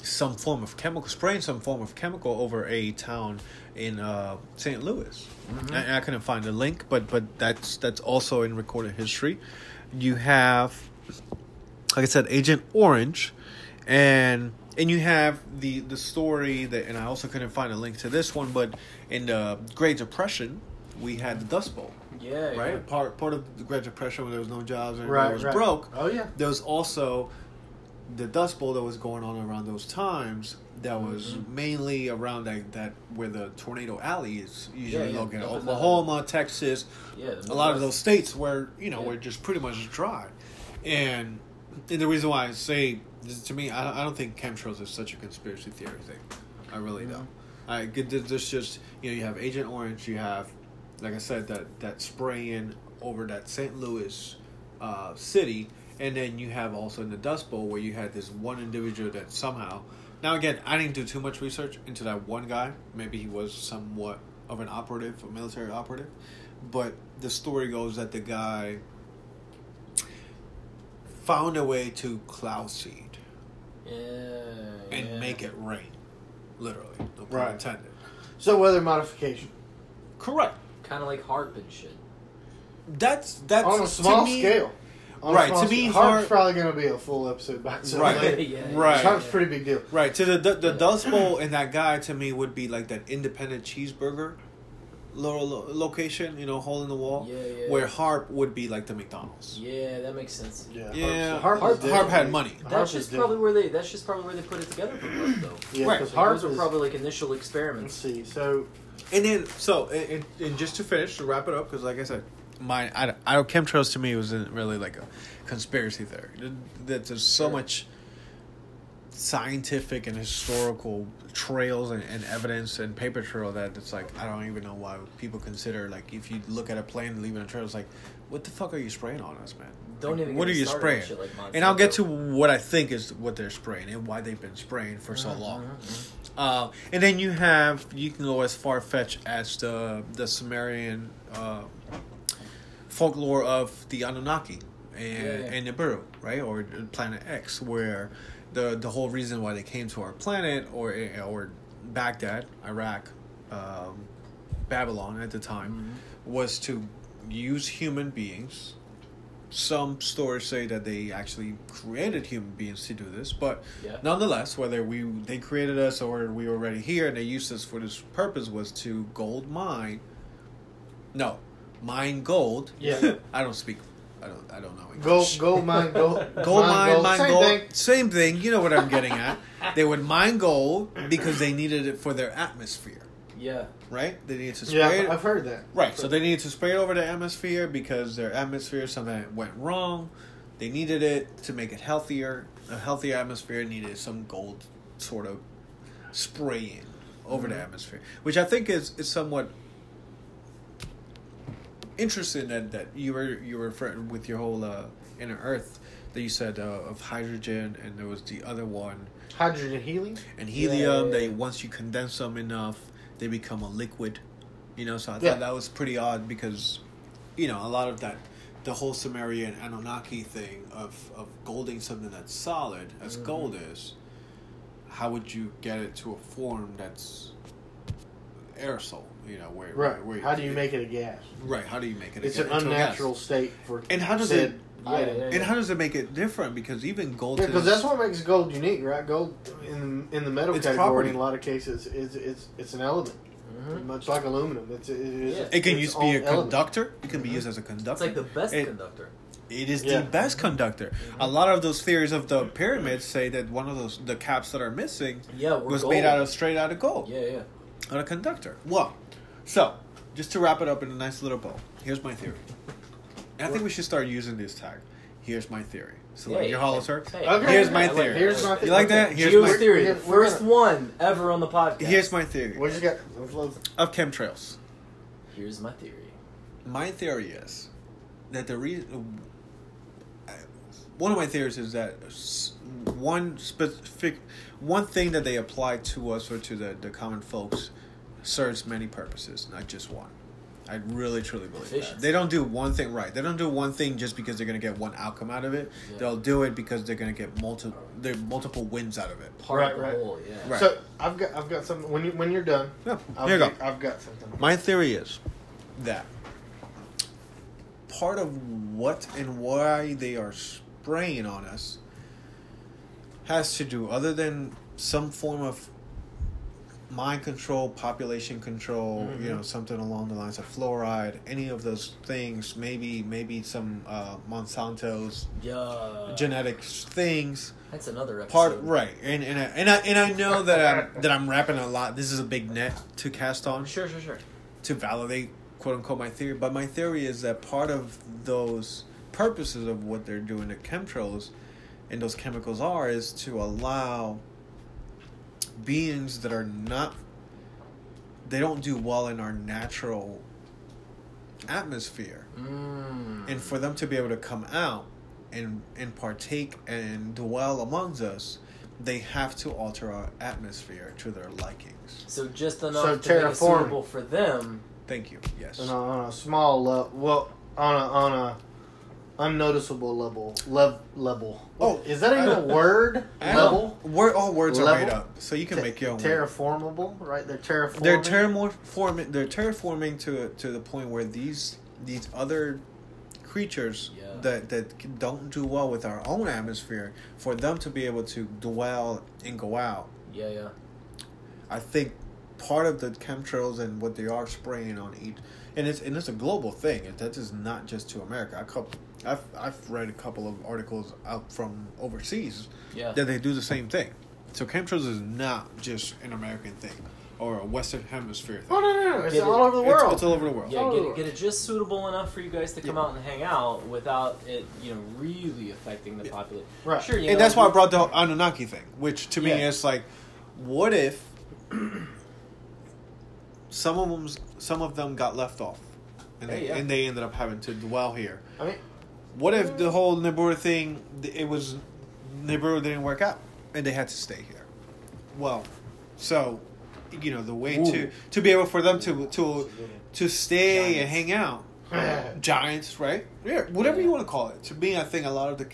some form of chemical, spraying some form of chemical over a town in uh, St. Louis. And I couldn't find the link, but but that's that's also in recorded history. You have like I said, Agent Orange, and and you have the the story that, and I also couldn't find a link to this one, but in the Great Depression, we had the Dust Bowl, Yeah. right? yeah. Part part of the Great Depression when there was no jobs and right, everybody was right. broke. Oh yeah. There was also the Dust Bowl that was going on around those times. That was Mm-hmm. mainly around that, that where the tornado alley is usually Yeah, yeah. located. The- Oklahoma, Texas, Yeah. a lot of those states where you know Yeah. were just pretty much dry, and, and the reason why I say to me, I don't, I don't think chemtrails is such a conspiracy theory thing. I really don't. I this just you know you have Agent Orange, you have like I said that that spraying over that St. Louis uh, city, and then you have also in the Dust Bowl where you had this one individual that somehow. Now again, I didn't do too much research into that one guy. Maybe he was somewhat of an operative, a military operative, but the story goes that the guy found a way to cloud seed Yeah. and yeah. make it rain, literally. No pun Right. intended. So weather modification Correct. Kind of like HAARP and shit. That's that's on a to small me- scale. On Right, to me. HAARP's HAARP- probably going to be a full episode by itself. Right. later. *laughs* yeah, yeah, *laughs* Right. HAARP's yeah. pretty big deal. Right. To the the, the Dust Bowl *clears throat* and that guy to me would be like that independent cheeseburger lo- lo- location, you know, hole in the wall. Yeah, yeah. Where HAARP would be like the McDonald's. Yeah, that makes sense. Yeah, Yeah, HAARP, HAARP- HAARP had money. That's HAARP just probably different. where they. That's just probably where they put it together for HAARP, though. Yeah, Right. because Like, HAARP those were probably like initial Let's experiments. see. So And then so and, and- just to finish to wrap it up because like I said, my I, don't- I chemtrails to me wasn't really like a conspiracy theory. That there's so Sure. much scientific and historical trails and, and evidence and paper trail that it's like I don't even know why people consider like if you look at a plane leaving a trail it's like what the fuck are you spraying on us man? Don't Like, even what are you spraying? like and I'll get to what I think is what they're spraying and why they've been spraying for so Mhm, long. mhm, uh, and then you have you can go as far fetched as the the Sumerian uh, folklore of the Anunnaki and Yeah, yeah. and Nibiru, right, or Planet X, where the the whole reason why they came to our planet or or Baghdad, Iraq, um, Babylon at the time, Mm-hmm. was to use human beings. Some stories say that they actually created human beings to do this, but Yeah. nonetheless, whether we they created us or we were already here and they used us for this purpose was to gold mine. No, mine gold. Yeah. *laughs* I don't speak. I don't. I don't know gold, English. gold mine, gold, *laughs* Gold mine, mine Same gold. thing. Same thing. You know what I'm getting at. they would mine gold because they needed it for their atmosphere, Yeah. right? They needed to spray Yeah, it. I've heard that. Right, so they needed to spray it over the atmosphere because their atmosphere something went wrong. They needed it to make it healthier. A healthier atmosphere needed some gold sort of spraying over the atmosphere, which I think is, is somewhat interesting that, that you were you were referring with your whole uh, inner Earth that you said uh, of hydrogen and there was the other one Hydrogen helium. and Yeah, helium. yeah, They yeah. once you condense them enough, they become a liquid. You know, so I Yeah. thought that was pretty odd because, you know, a lot of that the whole Sumerian Anunnaki thing of of golding something that's solid as Mhm. gold is, how would you get it to a form that's aerosol? You know, where Right. Where, How do you make it a gas? right? How do you make it? It's an into a gas? unnatural state for And how does it- Yeah, item. yeah, And how does it make it different? Because even gold, Yeah, because this- that's what makes gold unique, right? Gold in in the metal It's category property. in a lot of cases is it's it's an element, Mhm. much like aluminum. It's it is Yeah. it can its use to be a own element. conductor. It can be Mhm. used as a conductor. It's like the best It- conductor. It is Yeah. the best conductor. A lot of those theories of the pyramids say that one of those the caps that are missing Yeah, was gold. made out of straight out of gold Yeah, yeah. on a conductor. Well, so just to wrap it up in a nice little bow, here's my theory. And I think we should start using this tag. Here's my theory. So like your yeah. Hollister. Okay. Here's my I like theory. Here's my You like that? Here's Geo's my theory, the gonna- first gonna- one ever on the podcast. Here's my theory What you got? of chemtrails. Here's my theory. My theory is that the reason. One of my theories is that one specific, one thing that they apply to us or to the, the common folks serves many purposes, not just one. I really truly believe that. They don't do one thing right. They don't do one thing just because they're gonna get one outcome out of it. Yeah. They'll do it because they're gonna get multi, they're multiple wins out of it. Part Right, of right. whole, yeah. Right. So I've got I've got something. When you when you're done, Yeah, I've here you go. I've got something. My theory is that part of what and why they are spraying on us has to do, other than some form of mind control, population control, you know, something along the lines of fluoride, any of those things, maybe maybe some uh, Monsanto's Yeah. genetics things That's another episode. part right and and I, and I and I know that I'm that I'm rapping a lot this is a big net to cast on Sure, sure, sure. to validate quote unquote my theory but my theory is that part of those purposes of what they're doing to chemtrails and those chemicals are is to allow beings that are not they don't do well in our natural atmosphere Mm. and for them to be able to come out and and partake and dwell amongst us they have to alter our atmosphere to their likings so just enough So to make it terraforming. suitable for them. thank you yes on a, on a small level, well, on a on a unnoticeable level, lev, level. Oh, is that even a *laughs* word? And level. Word, all words are made up, so you can Te- make your own. terraformable, right? They're terraforming. They're terraforming. They're terraforming to to the point where these these other creatures Yeah. that that don't do well with our own atmosphere, for them to be able to dwell and go out. Yeah, yeah. I think part of the chemtrails and what they are spraying on each, and it's and it's a global thing. and That is not just to America. I couple, I've I've read a couple of articles out from overseas Yeah. that they do the same thing. So chemtrails is not just an American thing or a Western Hemisphere thing. Oh no, no, no! It's Get all it. over the world. It's, all over the world. Yeah, get it, get it just suitable enough for you guys to come Yeah. out and hang out without it, you know, really affecting the Yeah. population. Right. Sure, you and know, that's why I brought the Anunnaki thing, which to me is like, what if *clears throat* some of them, some of them got left off, and they yeah. and they ended up having to dwell here. I mean, What if the whole Nibiru thing it was Nibiru didn't work out, and they had to stay here? Well, so you know the way to Ooh. to be able for them to to to stay and hang out, *laughs* giants, right? Yeah, whatever you want to call it. To me, I think a lot of the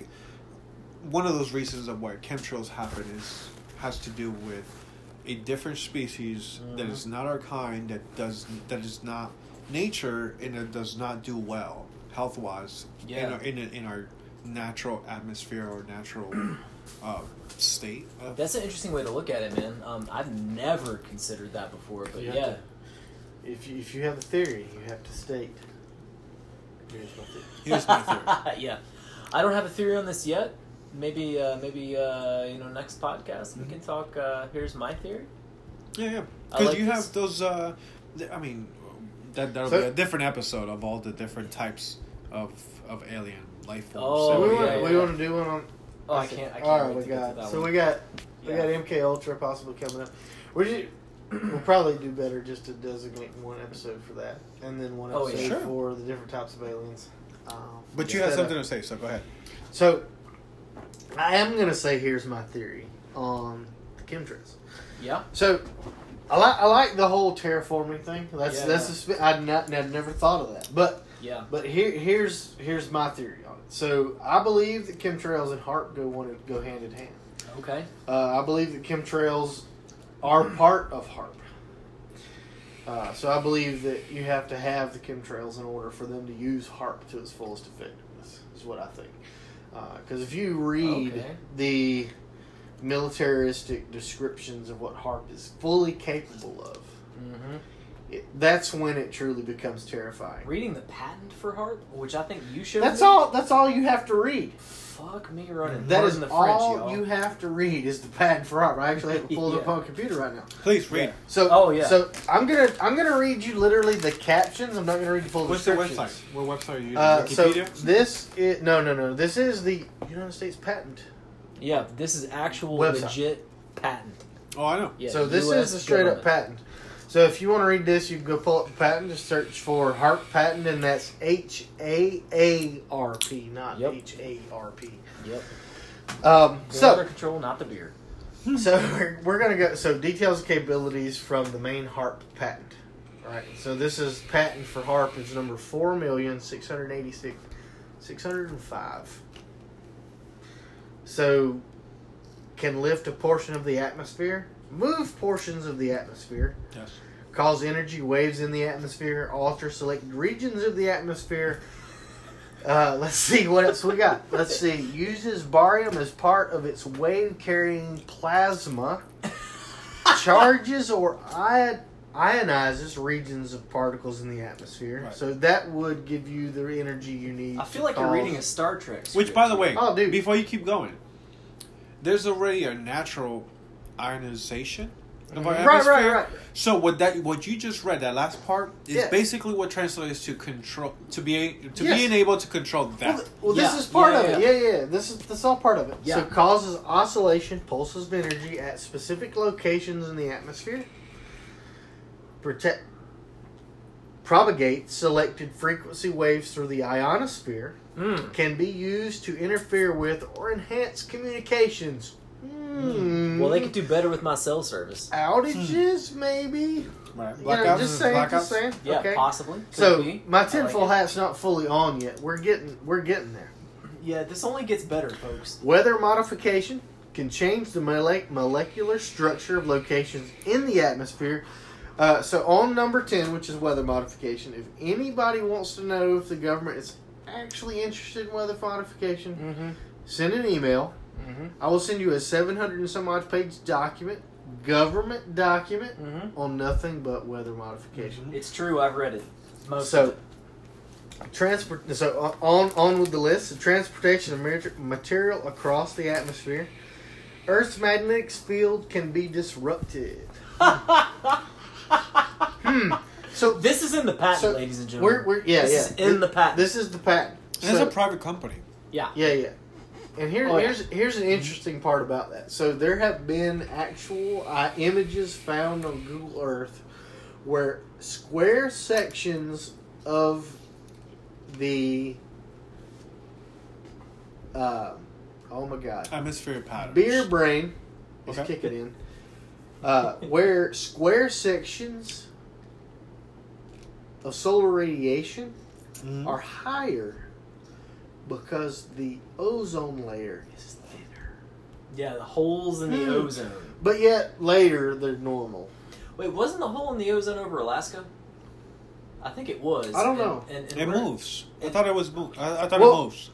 one of those reasons of why chemtrails happen is has to do with a different species that Mhm. is not our kind that does that is not nature and it does not do well health wise Yeah. in, our, in, in our natural atmosphere or natural *clears throat* uh, state of, That's an interesting way to look at it, man. Um, I've never considered that before, but You yeah. to- if you, if you have a theory, you have to state. Here's my theory. here's my theory *laughs* yeah, I don't have a theory on this yet. Maybe, uh, maybe uh, you know, next podcast we Mhm. can talk. Uh, here's my theory. yeah yeah because like you this. have those uh, th- I mean that that'll So- be a different episode of all the different types of of alien life forms Oh, that So we, we yeah, want, have. we want to do one on. Oh, I can't. I can't All right, we got. so one. we got we Yeah. got MK Ultra possibly coming up. We should, we'll probably do better just to designate one episode for that, and then one episode yeah. Sure. for the different types of aliens. Um, but you had something of- to say so go ahead So, I am gonna say here's my theory on the chemtrails. Yeah. So, I like I like the whole terraforming thing. That's Yeah, that's yeah. a sp- I'd not, I'd never thought of that, but Yeah. But here, here's here's my theory on it. So I believe that chemtrails and HAARP go one go hand in hand. Okay. Uh, I believe that chemtrails are part of HAARP. Uh, so I believe that you have to have the chemtrails in order for them to use HAARP to its fullest effectiveness. Is what I think. Because if you read Okay. the militaristic descriptions of what HAARP is fully capable of, Mm-hmm. it, that's when it truly becomes terrifying. Reading the patent for HAARP, which I think you should. That's all. That's all you have to read. Fuck me running. That Pardon is the French, all y'all. you have to read is the patent for HAARP. I actually have it pulled up *laughs* on a computer right now. Please read. Yeah. So, Oh, yeah. So I'm gonna I'm gonna read you literally the captions. I'm not gonna read the full What's the descriptions. website? What website are you using? Uh, so this is no no no. This is the United States patent. Yeah, this is actual Website. legit patent. oh, I know. Yeah, so this US is a straight up patent. So if you want to read this, you can go pull up the patent. Just search for HAARP patent, and that's H A A R P, not Yep. H A R P. Yep. Um, So, so Water control, not the beer. *laughs* So we're, we're gonna go. So details and capabilities from the main HAARP patent. All right. So this is patent for HAARP is number four million six hundred eighty six six hundred and five. So can lift a portion of the atmosphere, move portions of the atmosphere, Yes. cause energy waves in the atmosphere, alter select regions of the atmosphere. Uh, let's see what else we got. Let's see. Uses barium as part of its wave carrying plasma. Charges or ionizes regions of particles in the atmosphere. Right. So that would give you the energy you need. I feel like to you're reading a Star Trek. Which, by the way, Oh, dude. before you keep going, there's already a natural ionization of our Right, right, atmosphere. right. So what that what you just read that last part is Yeah. basically what translates to control to be to Yes. being able to control that. th- well Yeah, this is part yeah, of it. yeah. Yeah, yeah. This is this all part of it. Yeah. So causes oscillation, pulses of energy at specific locations in the atmosphere. Protect propagate selected frequency waves through the ionosphere. Mm. Can be used to interfere with or enhance communications. Hmm. Well, they could do better with my cell service. outages, maybe. right. You know, just saying, just saying. Yeah, okay. possibly. Could So be. my I like hat's not fully on yet. We're getting we're getting there. Yeah, this only gets better, folks. Weather modification can change the mole- molecular structure of locations in the atmosphere. Uh, so on number 10, which is weather modification, if anybody wants to know if the government is actually interested in weather modification, Mm-hmm. send an email. Mm-hmm. I will send you a 700 and some odd page document, government document, Mm-hmm. on nothing but weather modification. It's true. I've read it. Most So- it. Transport. So uh, on on with the list: the transportation of material across the atmosphere. Earth's magnetic field can be disrupted. *laughs* Hmm. So This is in the patent, So, ladies and gentlemen. we're, we're yeah this yeah. is in Thi- the patent. This is the patent. And it's So- a private company. yeah. yeah yeah. And here, Oh, yeah. here's here's an interesting part about that. So there have been actual uh, images found on Google Earth where square sections of the uh, oh my god Atmosphere patterns. beer brain is Okay. kicking in uh, where square sections of solar radiation Mhm. are higher because the ozone layer is thinner. Yeah, the holes in the Hmm. ozone. But yet later they're normal. Wait, wasn't the hole in the ozone over Alaska? I think it was. I don't And- know. And, and It where- moves. I thought it was. I, I thought Well- it moves.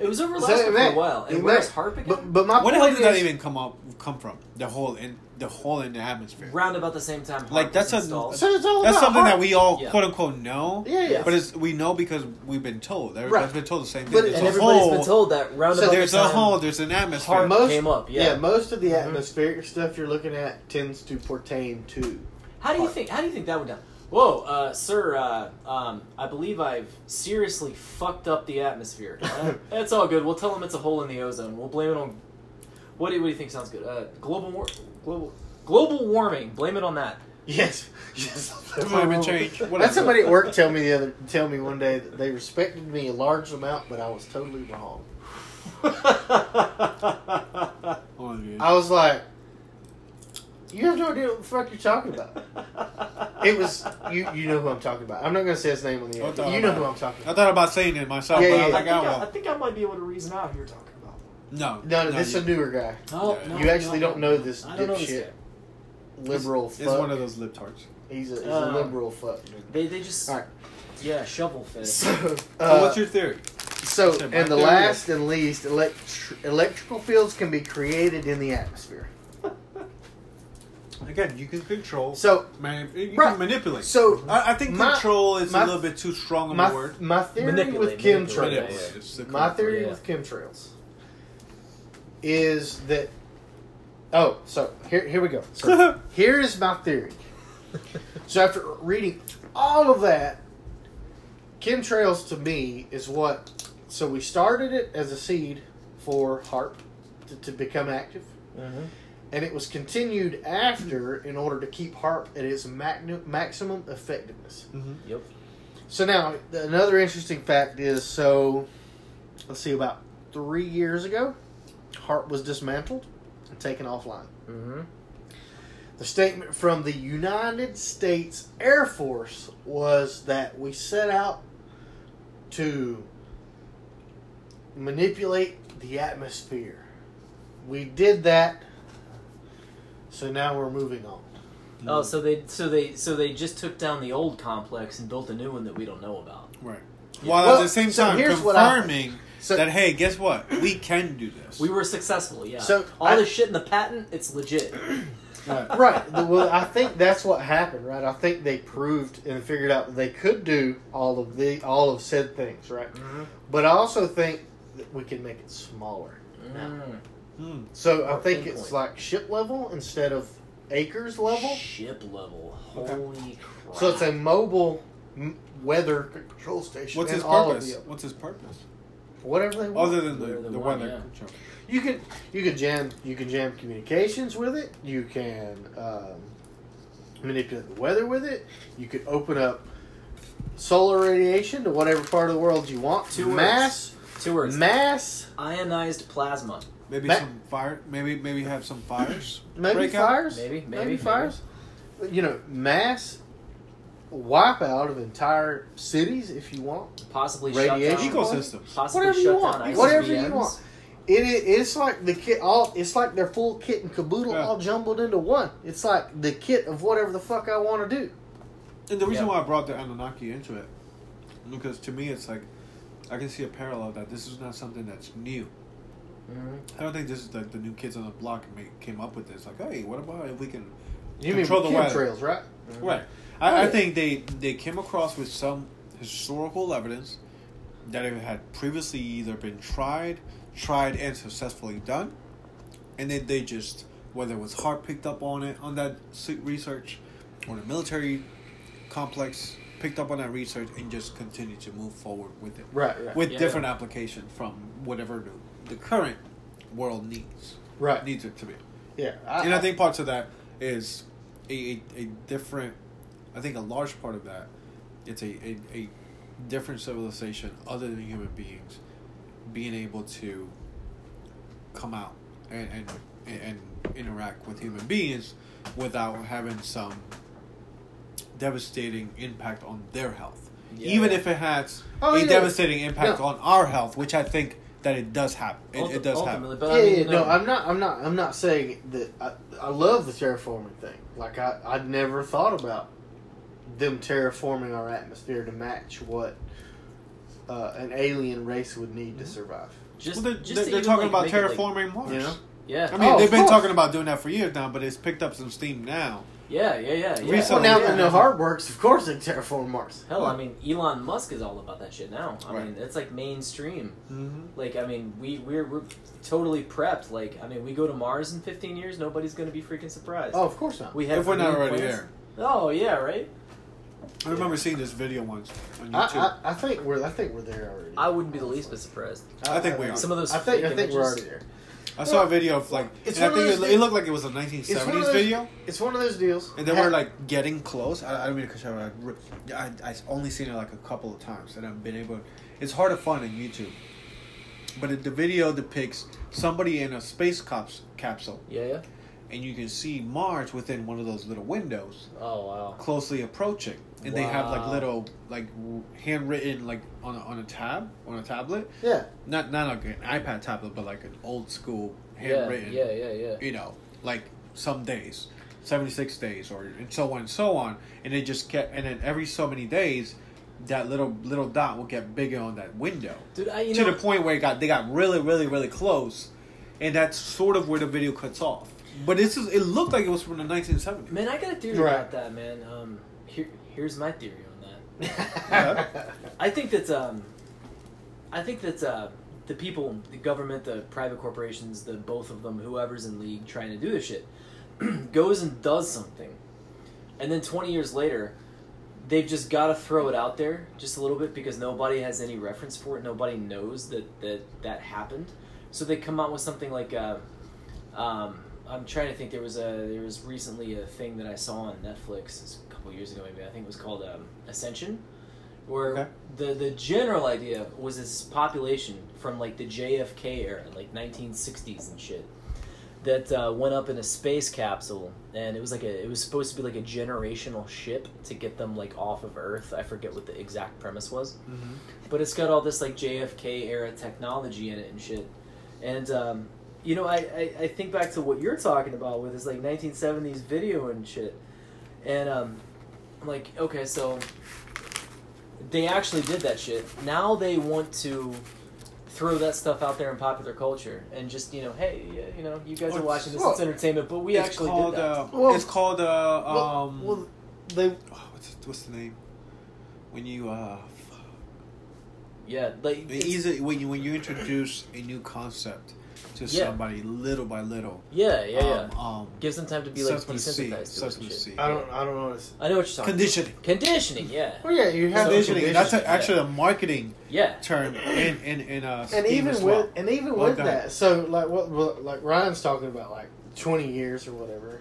It was over Is Alaska that- for a while. And that- where's HAARP again? But but my Where the hell point did that even come up? Come from the hole in the hole in the atmosphere. Round about the same time. HAARP Like, that's was a- So it's all That's something heart. that we all Yeah. quote unquote know. Yeah, yeah. But it's we know because we've been told. Everybody's Right. been told the same thing. But- There's and everybody's hole. been told that round So about There's the a time hole. There's an atmosphere. HAARP Most- came up. Yeah. Yeah, most of the Mhm. atmospheric stuff you're looking at tends to pertain to. How do you HAARP. think? How do you think that went down? Whoa, uh, sir. Uh, um, I believe I've seriously fucked up the atmosphere. Uh, *laughs* it's all good. We'll tell them it's a hole in the ozone. We'll blame it on. What do you, what do you think sounds good? Uh, global war, global global warming. Blame it on that. Yes, *laughs* yes. Climate change. Had Whatever. somebody at work tell me the other tell me one day that they respected me a large amount, but I was totally wrong. *laughs* I was like, You have no idea what the fuck you're talking about. *laughs* It was you. You know who I'm talking about. I'm not gonna say his name on the air. You know who. I'm talking about. I thought about saying it myself, Yeah, but yeah, I was yeah. like, I, oh, think I, I well. think I might be able to reason out who you're talking about. No. No, this is a newer guy. Oh, no, You actually no, don't know this I don't know this dipshit. guy. Liberal It's fuck. one of those lip tarts. He's a, he's Uh, a liberal fuck. They they just All right. yeah shovel fish. So, So uh, what's your theory? so so my and the theory last and least, elect- electrical fields can be created in the atmosphere. Again, you can control. So, Man, you Right. can manipulate. so I, I think My- control is my- a little bit too strong of my a word. my theory Manipulate, with chemtrails. yeah, Manipulate. My theory Yeah. with chemtrails is that. Oh, so here here we go. So *laughs* here is my theory. So after reading all of that, chemtrails to me is what. So we started it as a seed for HAARP to, to become active, Mm-hmm. And it was continued after in order to keep HAARP at its magni- maximum effectiveness. Mhm. Yep. So now another interesting fact is so let's see about three years ago, HAARP was dismantled and taken offline. Mm-hmm. The statement from the United States Air Force was that we set out to manipulate the atmosphere. We did that, so now we're moving on. Oh, so they so they so they just took down the old complex and built a new one that we don't know about. Right. While Well, at the same so time here's what I- confirming So that hey, guess what? We can do this. We were successful, yeah. So, all I- this shit in the patent, it's legit. Right. *clears throat* right. Well, I think that's what happened, right? I think they proved and figured out that they could do all of the all of said things, right? Mm-hmm. But I also think that we can make it smaller. Mm. Hmm. So I think pinpoint. it's like ship level instead of acres level. Ship level. Okay. Holy crap. So it's a mobile weather control station. What's his purpose? the- What's his purpose? whatever they want. Other than the, Whatever they the weather yeah. control. You can you can jam you can jam communications with it. You can um, manipulate the weather with it. You could open up solar radiation to whatever part of the world you want. Two words. mass Two words. mass Ionized plasma. Maybe Ma- some fire. Maybe maybe have some fires. *clears throat* maybe break out? fires Maybe, maybe, maybe, fires. You know mass wipeout of entire cities if you want. Possibly Radiation shut down. Ecosystems. Possibly Whatever you shut want. down Whatever you want. It, i- it's like the kit all. It's like their full kit and caboodle Yeah. all jumbled into one. It's like the kit of whatever the fuck I want to do. And the reason Yeah. why I brought the Anunnaki into it, because to me it's like, I can see a parallel that this is not something that's new. Mhm. I don't think this is like the new kids on the block make, came up with this. Like, hey, what about if we can You Control mean the weather. chemtrails, right? Right. Oh, I, I think they they came across with some historical evidence that it had previously either been tried, tried and successfully done, and then they just whether it was HAARP picked up on it on that research, or the military complex picked up on that research and just continued to move forward with it Right, right, with Yeah. different application from whatever the, the current world needs right. needs it to be Yeah, and I think parts of that is a, a, a different. I think a large part of that, it's a, a, a different civilization other than human beings, being able to come out and and, and interact with human beings without having some devastating impact on their health. Yeah. Even if it has Oh, a yeah. devastating impact on our health, which I think that it does happen. It, Ulti- it does happen. but yeah, I mean, yeah, you no, I'm not. I'm not. I'm not saying that. I, I love the terraforming thing. Like I, I'd never thought about them terraforming our atmosphere to match what uh, an alien race would need to survive. just, Well, they're, just they're, they're talking like, about make it, like- terraforming Mars. You know? yeah, I mean, Oh, they've been course. talking about doing that for years now, but it's picked up some steam now. Yeah, yeah, yeah. yeah. Recently- Well, now yeah. the heart works, of course they terraform Mars. Hell, I mean, Elon Musk is all about that shit now. I Right. mean, it's like mainstream. Mm-hmm. Like, I mean, we we're, we're totally prepped. Like, I mean, we go to Mars in 15 years, nobody's gonna be freaking surprised. Oh, of course not. we have If we're not new already plans. there. Oh yeah, right. I remember seeing this video once on YouTube. I, I think we're. I think we're there already. I wouldn't be the least bit surprised. I think we are. Some of those I think. I fake think we're already there. I saw a video of like, It's and I think it, it looked like it was a It's 1970s those- video, It's one of those deals. and they Ha- were like getting close. I, I don't mean to cut you off, I, I, I only seen it like a couple of times, and I've been able. To, It's hard to find on YouTube, but it, the video depicts somebody in a space cops, capsule, Yeah, yeah. and you can see Mars within one of those little windows, Oh wow. closely approaching, and they have like little like handwritten like on a, on a tab on a tablet, Yeah. not not like an iPad tablet, but like an old school Yeah, handwritten. yeah, yeah, yeah. You know, like some days, seventy six days, or and so on and so on, and they just kept, and then every so many days, that little little dot will get bigger on that window Dude, I you to know the point where it got they got really really really close, and that's sort of where the video cuts off. But this is it looked like it was from the 1970s. Man, I got a theory Right. about that, man. Um, here, here's my theory on that. yeah. *laughs* I think that um, I think that uh, the people, the government, the private corporations, the both of them, whoever's in league trying to do this shit, *clears throat* goes and does something, and then twenty years later, they've just got to throw it out there just a little bit because nobody has any reference for it. Nobody knows that that that happened. So they come out with something like. Uh, um, I'm trying to think. There was a there was recently a thing that I saw on Netflix a couple years ago, maybe. I think it was called um, Ascension, where Okay. the the general idea was this population from like the JFK era, like 1960s and shit, that uh, went up in a space capsule, and it was like a it was supposed to be like a generational ship to get them like off of Earth. I forget what the exact premise was, Mm-hmm. but it's got all this like JFK era technology in it and shit. And um, you know, I, I, I think back to what you're talking about with this like 1970s video and shit. And um, I'm like, okay, so they actually did that shit. Now they want to throw that stuff out there in popular culture and just you know, hey, you know, you guys are watching this. well, it's entertainment, but we actually called, did that. Uh, Well- it's called uh, well, um. well, they oh, what's what's the name? When you uh, yeah, like it's- easy when you when you introduce a new concept to Yeah. somebody little by little. yeah, yeah, yeah. Um, um Gives them time to be like Sesame desensitized to it Sesame and shit. I don't I don't know. What I know what you're talking. Conditioning. about. Conditioning, yeah, *laughs* well, yeah, you have Conditioning. the That's a, conditioning. actually a marketing yeah. term in in in uh, and even as with well. and even Well with done. that, so like what, what like Ryan's talking about, like twenty years or whatever.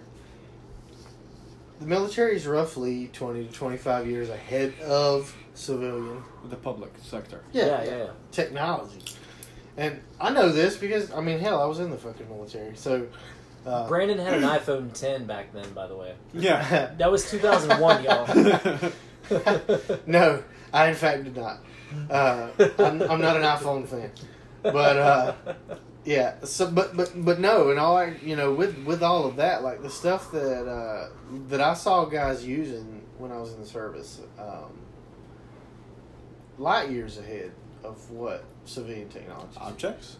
The military is roughly twenty to twenty five years ahead of civilian the public sector. yeah, yeah, yeah, yeah. technology. And I know this because I mean, hell, I was in the fucking military, so. Uh, Brandon had an *clears throat* iPhone 10 back then, by the way. Yeah. That was 2001, y'all. *laughs* *laughs* no, I in fact did not. Uh, I'm, I'm not an iPhone fan, but uh, yeah. So, but but but no, and all I you know with with all of that, like the stuff that uh, that I saw guys using when I was in the service, um, light years ahead of what civilian technology. Objects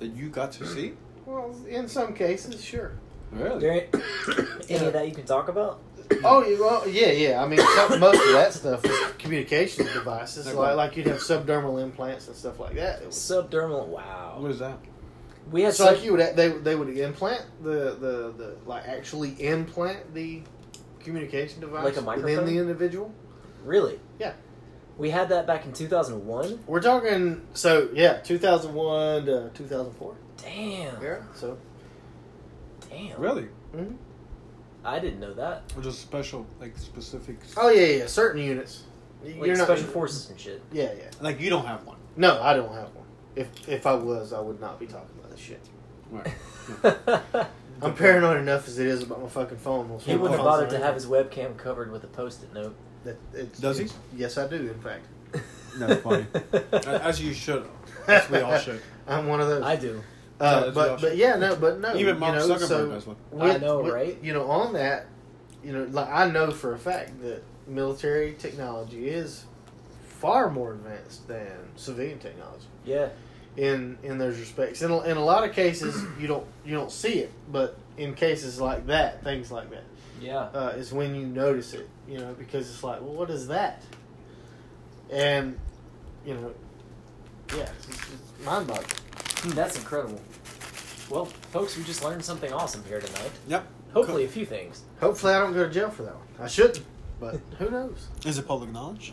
that you got to see. Well, in some cases, sure. Really? There ain't any of that you can talk about? Oh, you- well, yeah, yeah. I mean, some, most of that stuff is communication devices, Like like, like you'd have subdermal implants and stuff like that. It was- Subdermal, wow. What is that? We had So sub- like you would they they would implant the the, the like actually implant the communication device Like a within microphone? the individual. Really? Yeah. We had that back in 2001? We're talking so yeah, two thousand one to two thousand four. Damn. Yeah. So Damn. Really? mhm. I didn't know that. Or just special, like specific? oh yeah, yeah, certain units. Y- Like special forces and shit. Yeah, yeah. Like you don't have one. No, I don't have one. If if I was, I would not be talking about this shit. Right. *laughs* I'm paranoid enough as it is about my fucking phone. He wouldn't have bothered to have his webcam covered with a post-it note. That, it's, Does he? it's- Yes, I do. In fact, *laughs* That's funny. As you should. As we all should. *laughs* I'm one of those. I do. Uh, Yeah, that's but what but yeah, no, but no. Even Mark you know, Zuckerberg so has one. I know, right? You know, on that, you know, like I know for a fact that military technology is far more advanced than civilian technology Yeah. in in those respects. In a, in a lot of cases, you don't you don't see it, but in cases like that, things like that, Yeah. uh, is when you notice it. You know, because it's like, well, what is that? And you know, yeah, it's, it's mind boggling. That's incredible. Well, folks, we just learned something awesome here tonight. Yep. Hopefully, a few things. Hopefully, I don't go to jail for that one. I shouldn't, but *laughs* who knows? Is it public knowledge?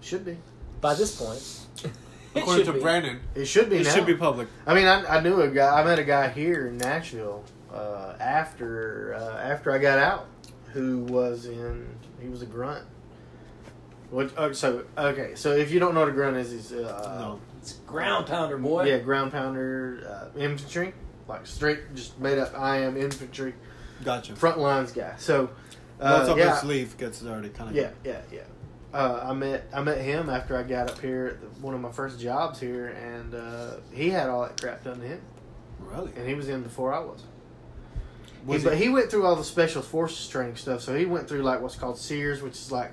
Should be. By this point, *laughs* According to be. Brandon, It should be it now. should be public. I mean, I, I knew a guy. I met a guy here in Nashville uh, after uh, after I got out, who was in. He was a grunt. What? Oh, so okay. So if you don't know what a grunt is, he's uh, No. It's ground pounder, boy. Yeah, ground pounder uh, infantry, like straight, just made up. I am infantry. Gotcha. front lines guy. So, What's uh, up yeah, his sleeve gets dirty, kind of. yeah, yeah, yeah. Uh, I met I met him after I got up here at the, one of my first jobs here, and uh, he had all that crap done to him, Really? and he was in before I was. Was he, but he- he went through all the special forces training stuff. So he went through like what's called Sears, which is like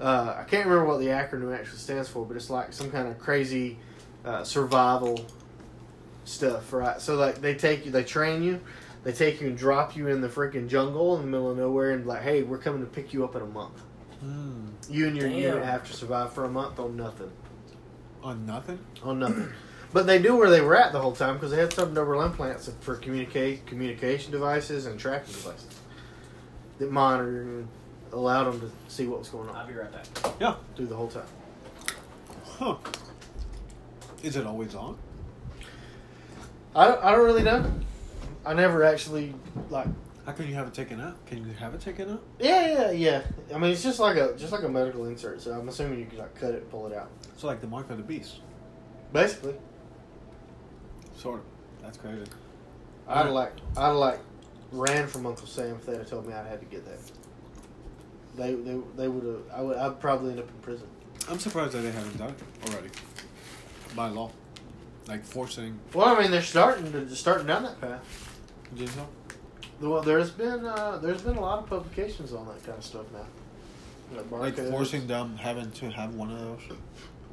uh, I can't remember what the acronym actually stands for, but it's like some kind of crazy uh, survival stuff, right? So like they take you, they train you, they take you and drop you in the freaking jungle in the middle of nowhere, and like, hey, we're coming to pick you up in a month. Hmm. You and your Damn. unit have to survive for a month on nothing, on nothing? on nothing. But they knew where they were at the whole time because they had subdermal implants for communicate communication devices and tracking devices that monitored and allowed them to see what was going on. I'll be right back. Yeah. through the whole time. Huh. Is it always on? I don't, I don't really know. I never actually like. How can you have it taken out? Can you have it taken out? Yeah, yeah, yeah. I mean, it's just like a just like a medical insert. So I'm assuming you can like cut it and pull it out. It's like the mark of the beast. Basically, Sort of. That's crazy. I'd have like I'd have like ran from Uncle Sam if they'd have told me I had to get that. They they they would have. I would. I'd probably end up in prison. I'm surprised that they haven't done it already. By law. Like forcing. Well, I mean, they're starting to starting down that path. Do You think so? Well, there's been uh, there's been a lot of publications on that kind of stuff now. Like, Like forcing them having to have one of those?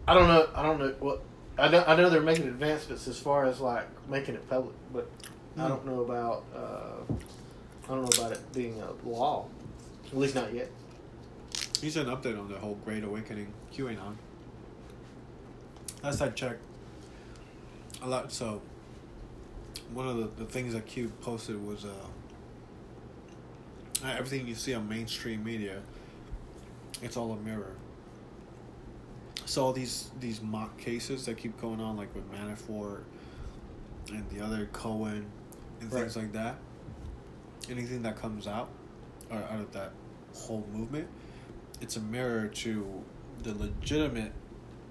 I don't know. I don't know what. I know. I know they're making advancements as far as like making it public, but I Hmm. don't know about. Uh, I don't know about it being a law. At least not yet. Here's an update on the whole Great Awakening QAnon. Last I checked, a lot. So, one of the, the things that Q posted was uh, uh, everything you see on mainstream media, it's all a mirror. So all these these mock cases that keep going on, like with Manafort and the other Cohen and things like that. Anything that comes out or out of that whole movement, it's a mirror to the legitimate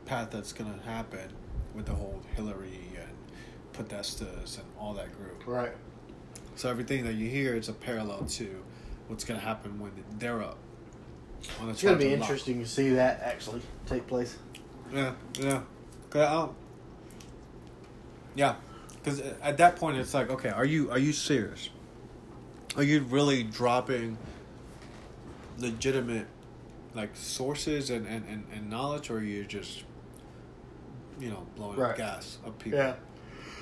path that's gonna happen with the whole Hillary and Podestas and all that group. Right. So everything that you hear is a parallel to what's gonna happen when they're up. It's gonna be interesting to see that actually take place. Yeah, yeah. 'Cause I yeah, because at that point it's like, okay, are you are you serious? Are you really dropping legitimate like sources and, and, and, and knowledge, or are you just you know blowing Right. up gas of people? Yeah,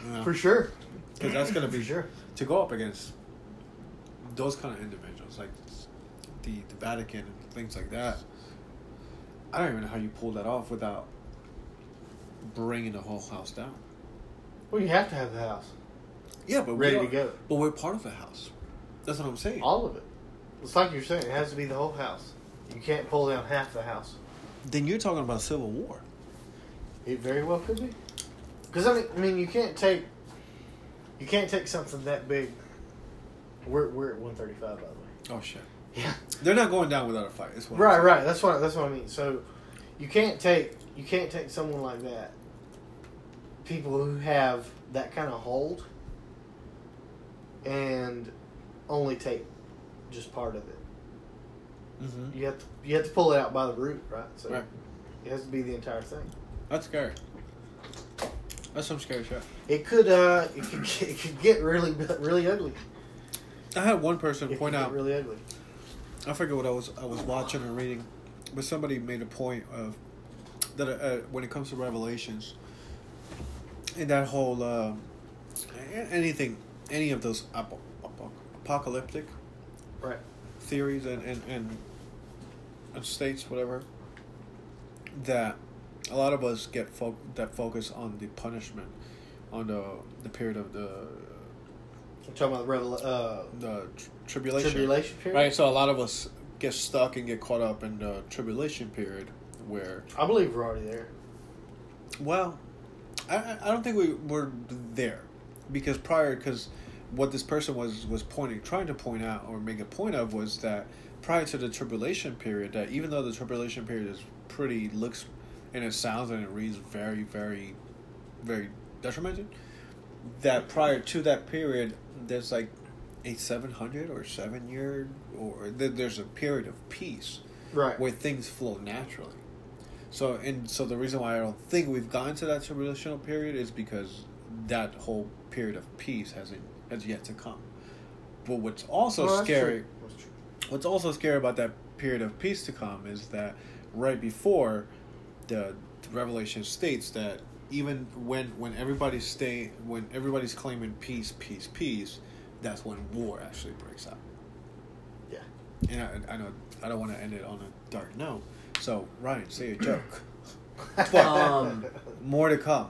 You know? for sure. 'Cause that's gonna be sure. to go up against those kind of individuals, like the the Vatican and things like that. I don't even know how you pull that off without bringing the whole house down. Well, you have to have the house Yeah, but ready we to are- go. But we're part of the house. That's what I'm saying. All of it. It's like you're saying. It has to be the whole house. You can't pull down half the house. Then you're talking about civil war. It very well could be. Because I mean, I mean, you can't take you can't take something that big. We're we're at one thirty five, by the way. Oh shit! Yeah. They're not going down without a fight. Is what Right, right. That's what that's what I mean. So you can't take you can't take someone like that. People who have that kind of hold and only take just part of it. Mhm. You have to you have to pull it out by the root, right? So Right. it has to be the entire thing. That's scary. That's some scary shit. It could uh it could get, it could get really really ugly. I had one person It point could get out. really ugly. I forget what I was I was watching or reading, but somebody made a point of that uh, when it comes to revelations and that whole uh, anything any of those apo- apo- apocalyptic Right. theories and and, and and states whatever that a lot of us get fo- that focus on the punishment on the the period of the I'm talking about the revel- uh, the tr- tribulation tribulation period. Right, so a lot of us get stuck and get caught up in the tribulation period where, I believe we're already there. well, I, I I don't think we were there because prior, because what this person was was pointing, trying to point out or make a point of was that prior to the tribulation period, that even though the tribulation period is pretty looks and it sounds and it reads very, very, very detrimental, that prior to that period, there's like a seven hundred or seven year or th- there's a period of peace Right. where things flow naturally. So and so the reason why I don't think we've gotten to that tribulational period is because that whole period of peace hasn't has yet to come. But what's also Well, scary true. That's true. what's also scary about that period of peace to come is that right before the revelation states that even when when everybody's stay when everybody's claiming peace peace peace that's when war actually breaks out Yeah. and I, I know i don't want to end it on a dark note so ryan say a joke *laughs* Um, more to come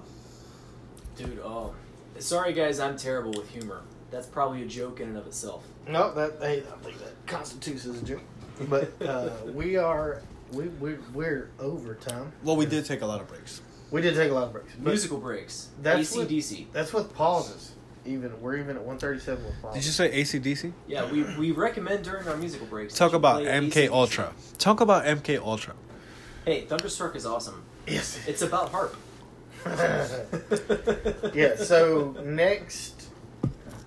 Dude, oh. Sorry, guys, I'm terrible with humor. That's probably a joke in and of itself. No, that hey, I think that constitutes as a joke. But uh, we are we we we're over time. well we did take a lot of breaks We did take a lot of breaks. Musical breaks. That's what- ACDC. That's with pauses. Even we're even at one thirty seven with pauses. did you say acdc Yeah, we, we recommend during our musical breaks. talk about mk AC/DC. ultra talk about mk ultra Hey, Thunderstruck is awesome. Yes. It's about HAARP. *laughs* yeah. So next,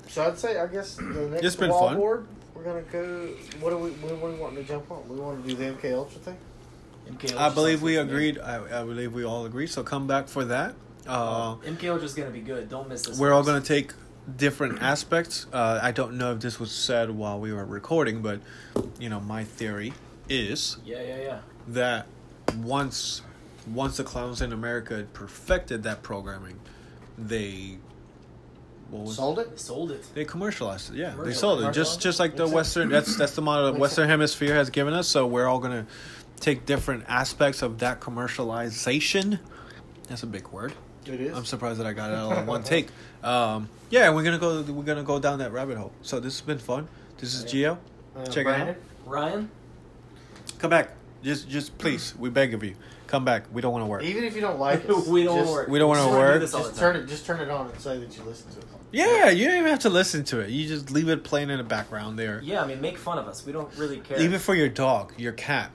so I'd say I guess the next It's been wall fun. board we're gonna go. What do we? What do we want to jump on? We want to do the MK Ultra thing. MK I believe we good to me. agreed. I, I believe we all agreed. So come back for that. Uh, MK is gonna be good. Don't miss this. we're all going to take different aspects. Uh, I don't know if this was said while we were recording, but you know, my theory is Yeah, yeah, yeah. that once once the clowns in America had perfected that programming, they what was Sold They it. sold it. they commercialized it. Yeah, they Commercial- sold it just just like the Western. That's that's the model the Western. Hemisphere has given us. So we're all gonna take different aspects of that commercialization. That's a big word. It is. I'm surprised that I got it all in one take. *laughs* Um, yeah, we're gonna go. We're gonna go down that rabbit hole. So this has been fun. This is Gio. Uh, Check it out. Ryan, Come back. Just, just please. We beg of you. Come back. We don't want to work. Even if you don't like *laughs* it, we don't just, work. we don't wanna wanna do work. this all Just the time. turn it. Just turn it on and say that you listen to it. Yeah, you don't even have to listen to it. You just leave it playing in the background there. Yeah, I mean, make fun of us. We don't really care. Even for your dog, your cat.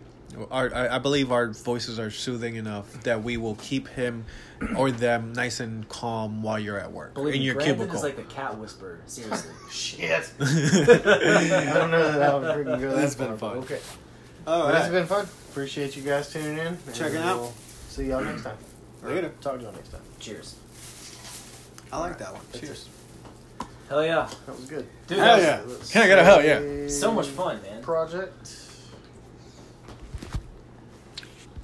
Our, I, I believe our voices are soothing enough that we will keep him or them nice and calm while you're at work Believe in me, your Brandon cubicle. is like the cat whisperer. Seriously. *laughs* Shit. *laughs* I don't know that I would freaking go that It's been far, but fun. Okay. All Well, this has been fun. Appreciate you guys tuning in. and Check it out. we'll See y'all next time. Or *clears throat* Later. Talk to y'all next time. Cheers. I like that one. That's Cheers. Hell yeah. That was good. Dude, Hell that was yeah. Can I get a hell yeah? so much fun, man. Project.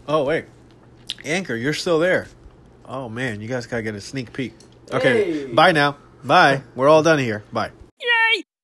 Oh wait, Anchor, you're still there. Oh man, you guys gotta get a sneak peek. Okay, Hey. bye now. Bye. We're all done here. Bye.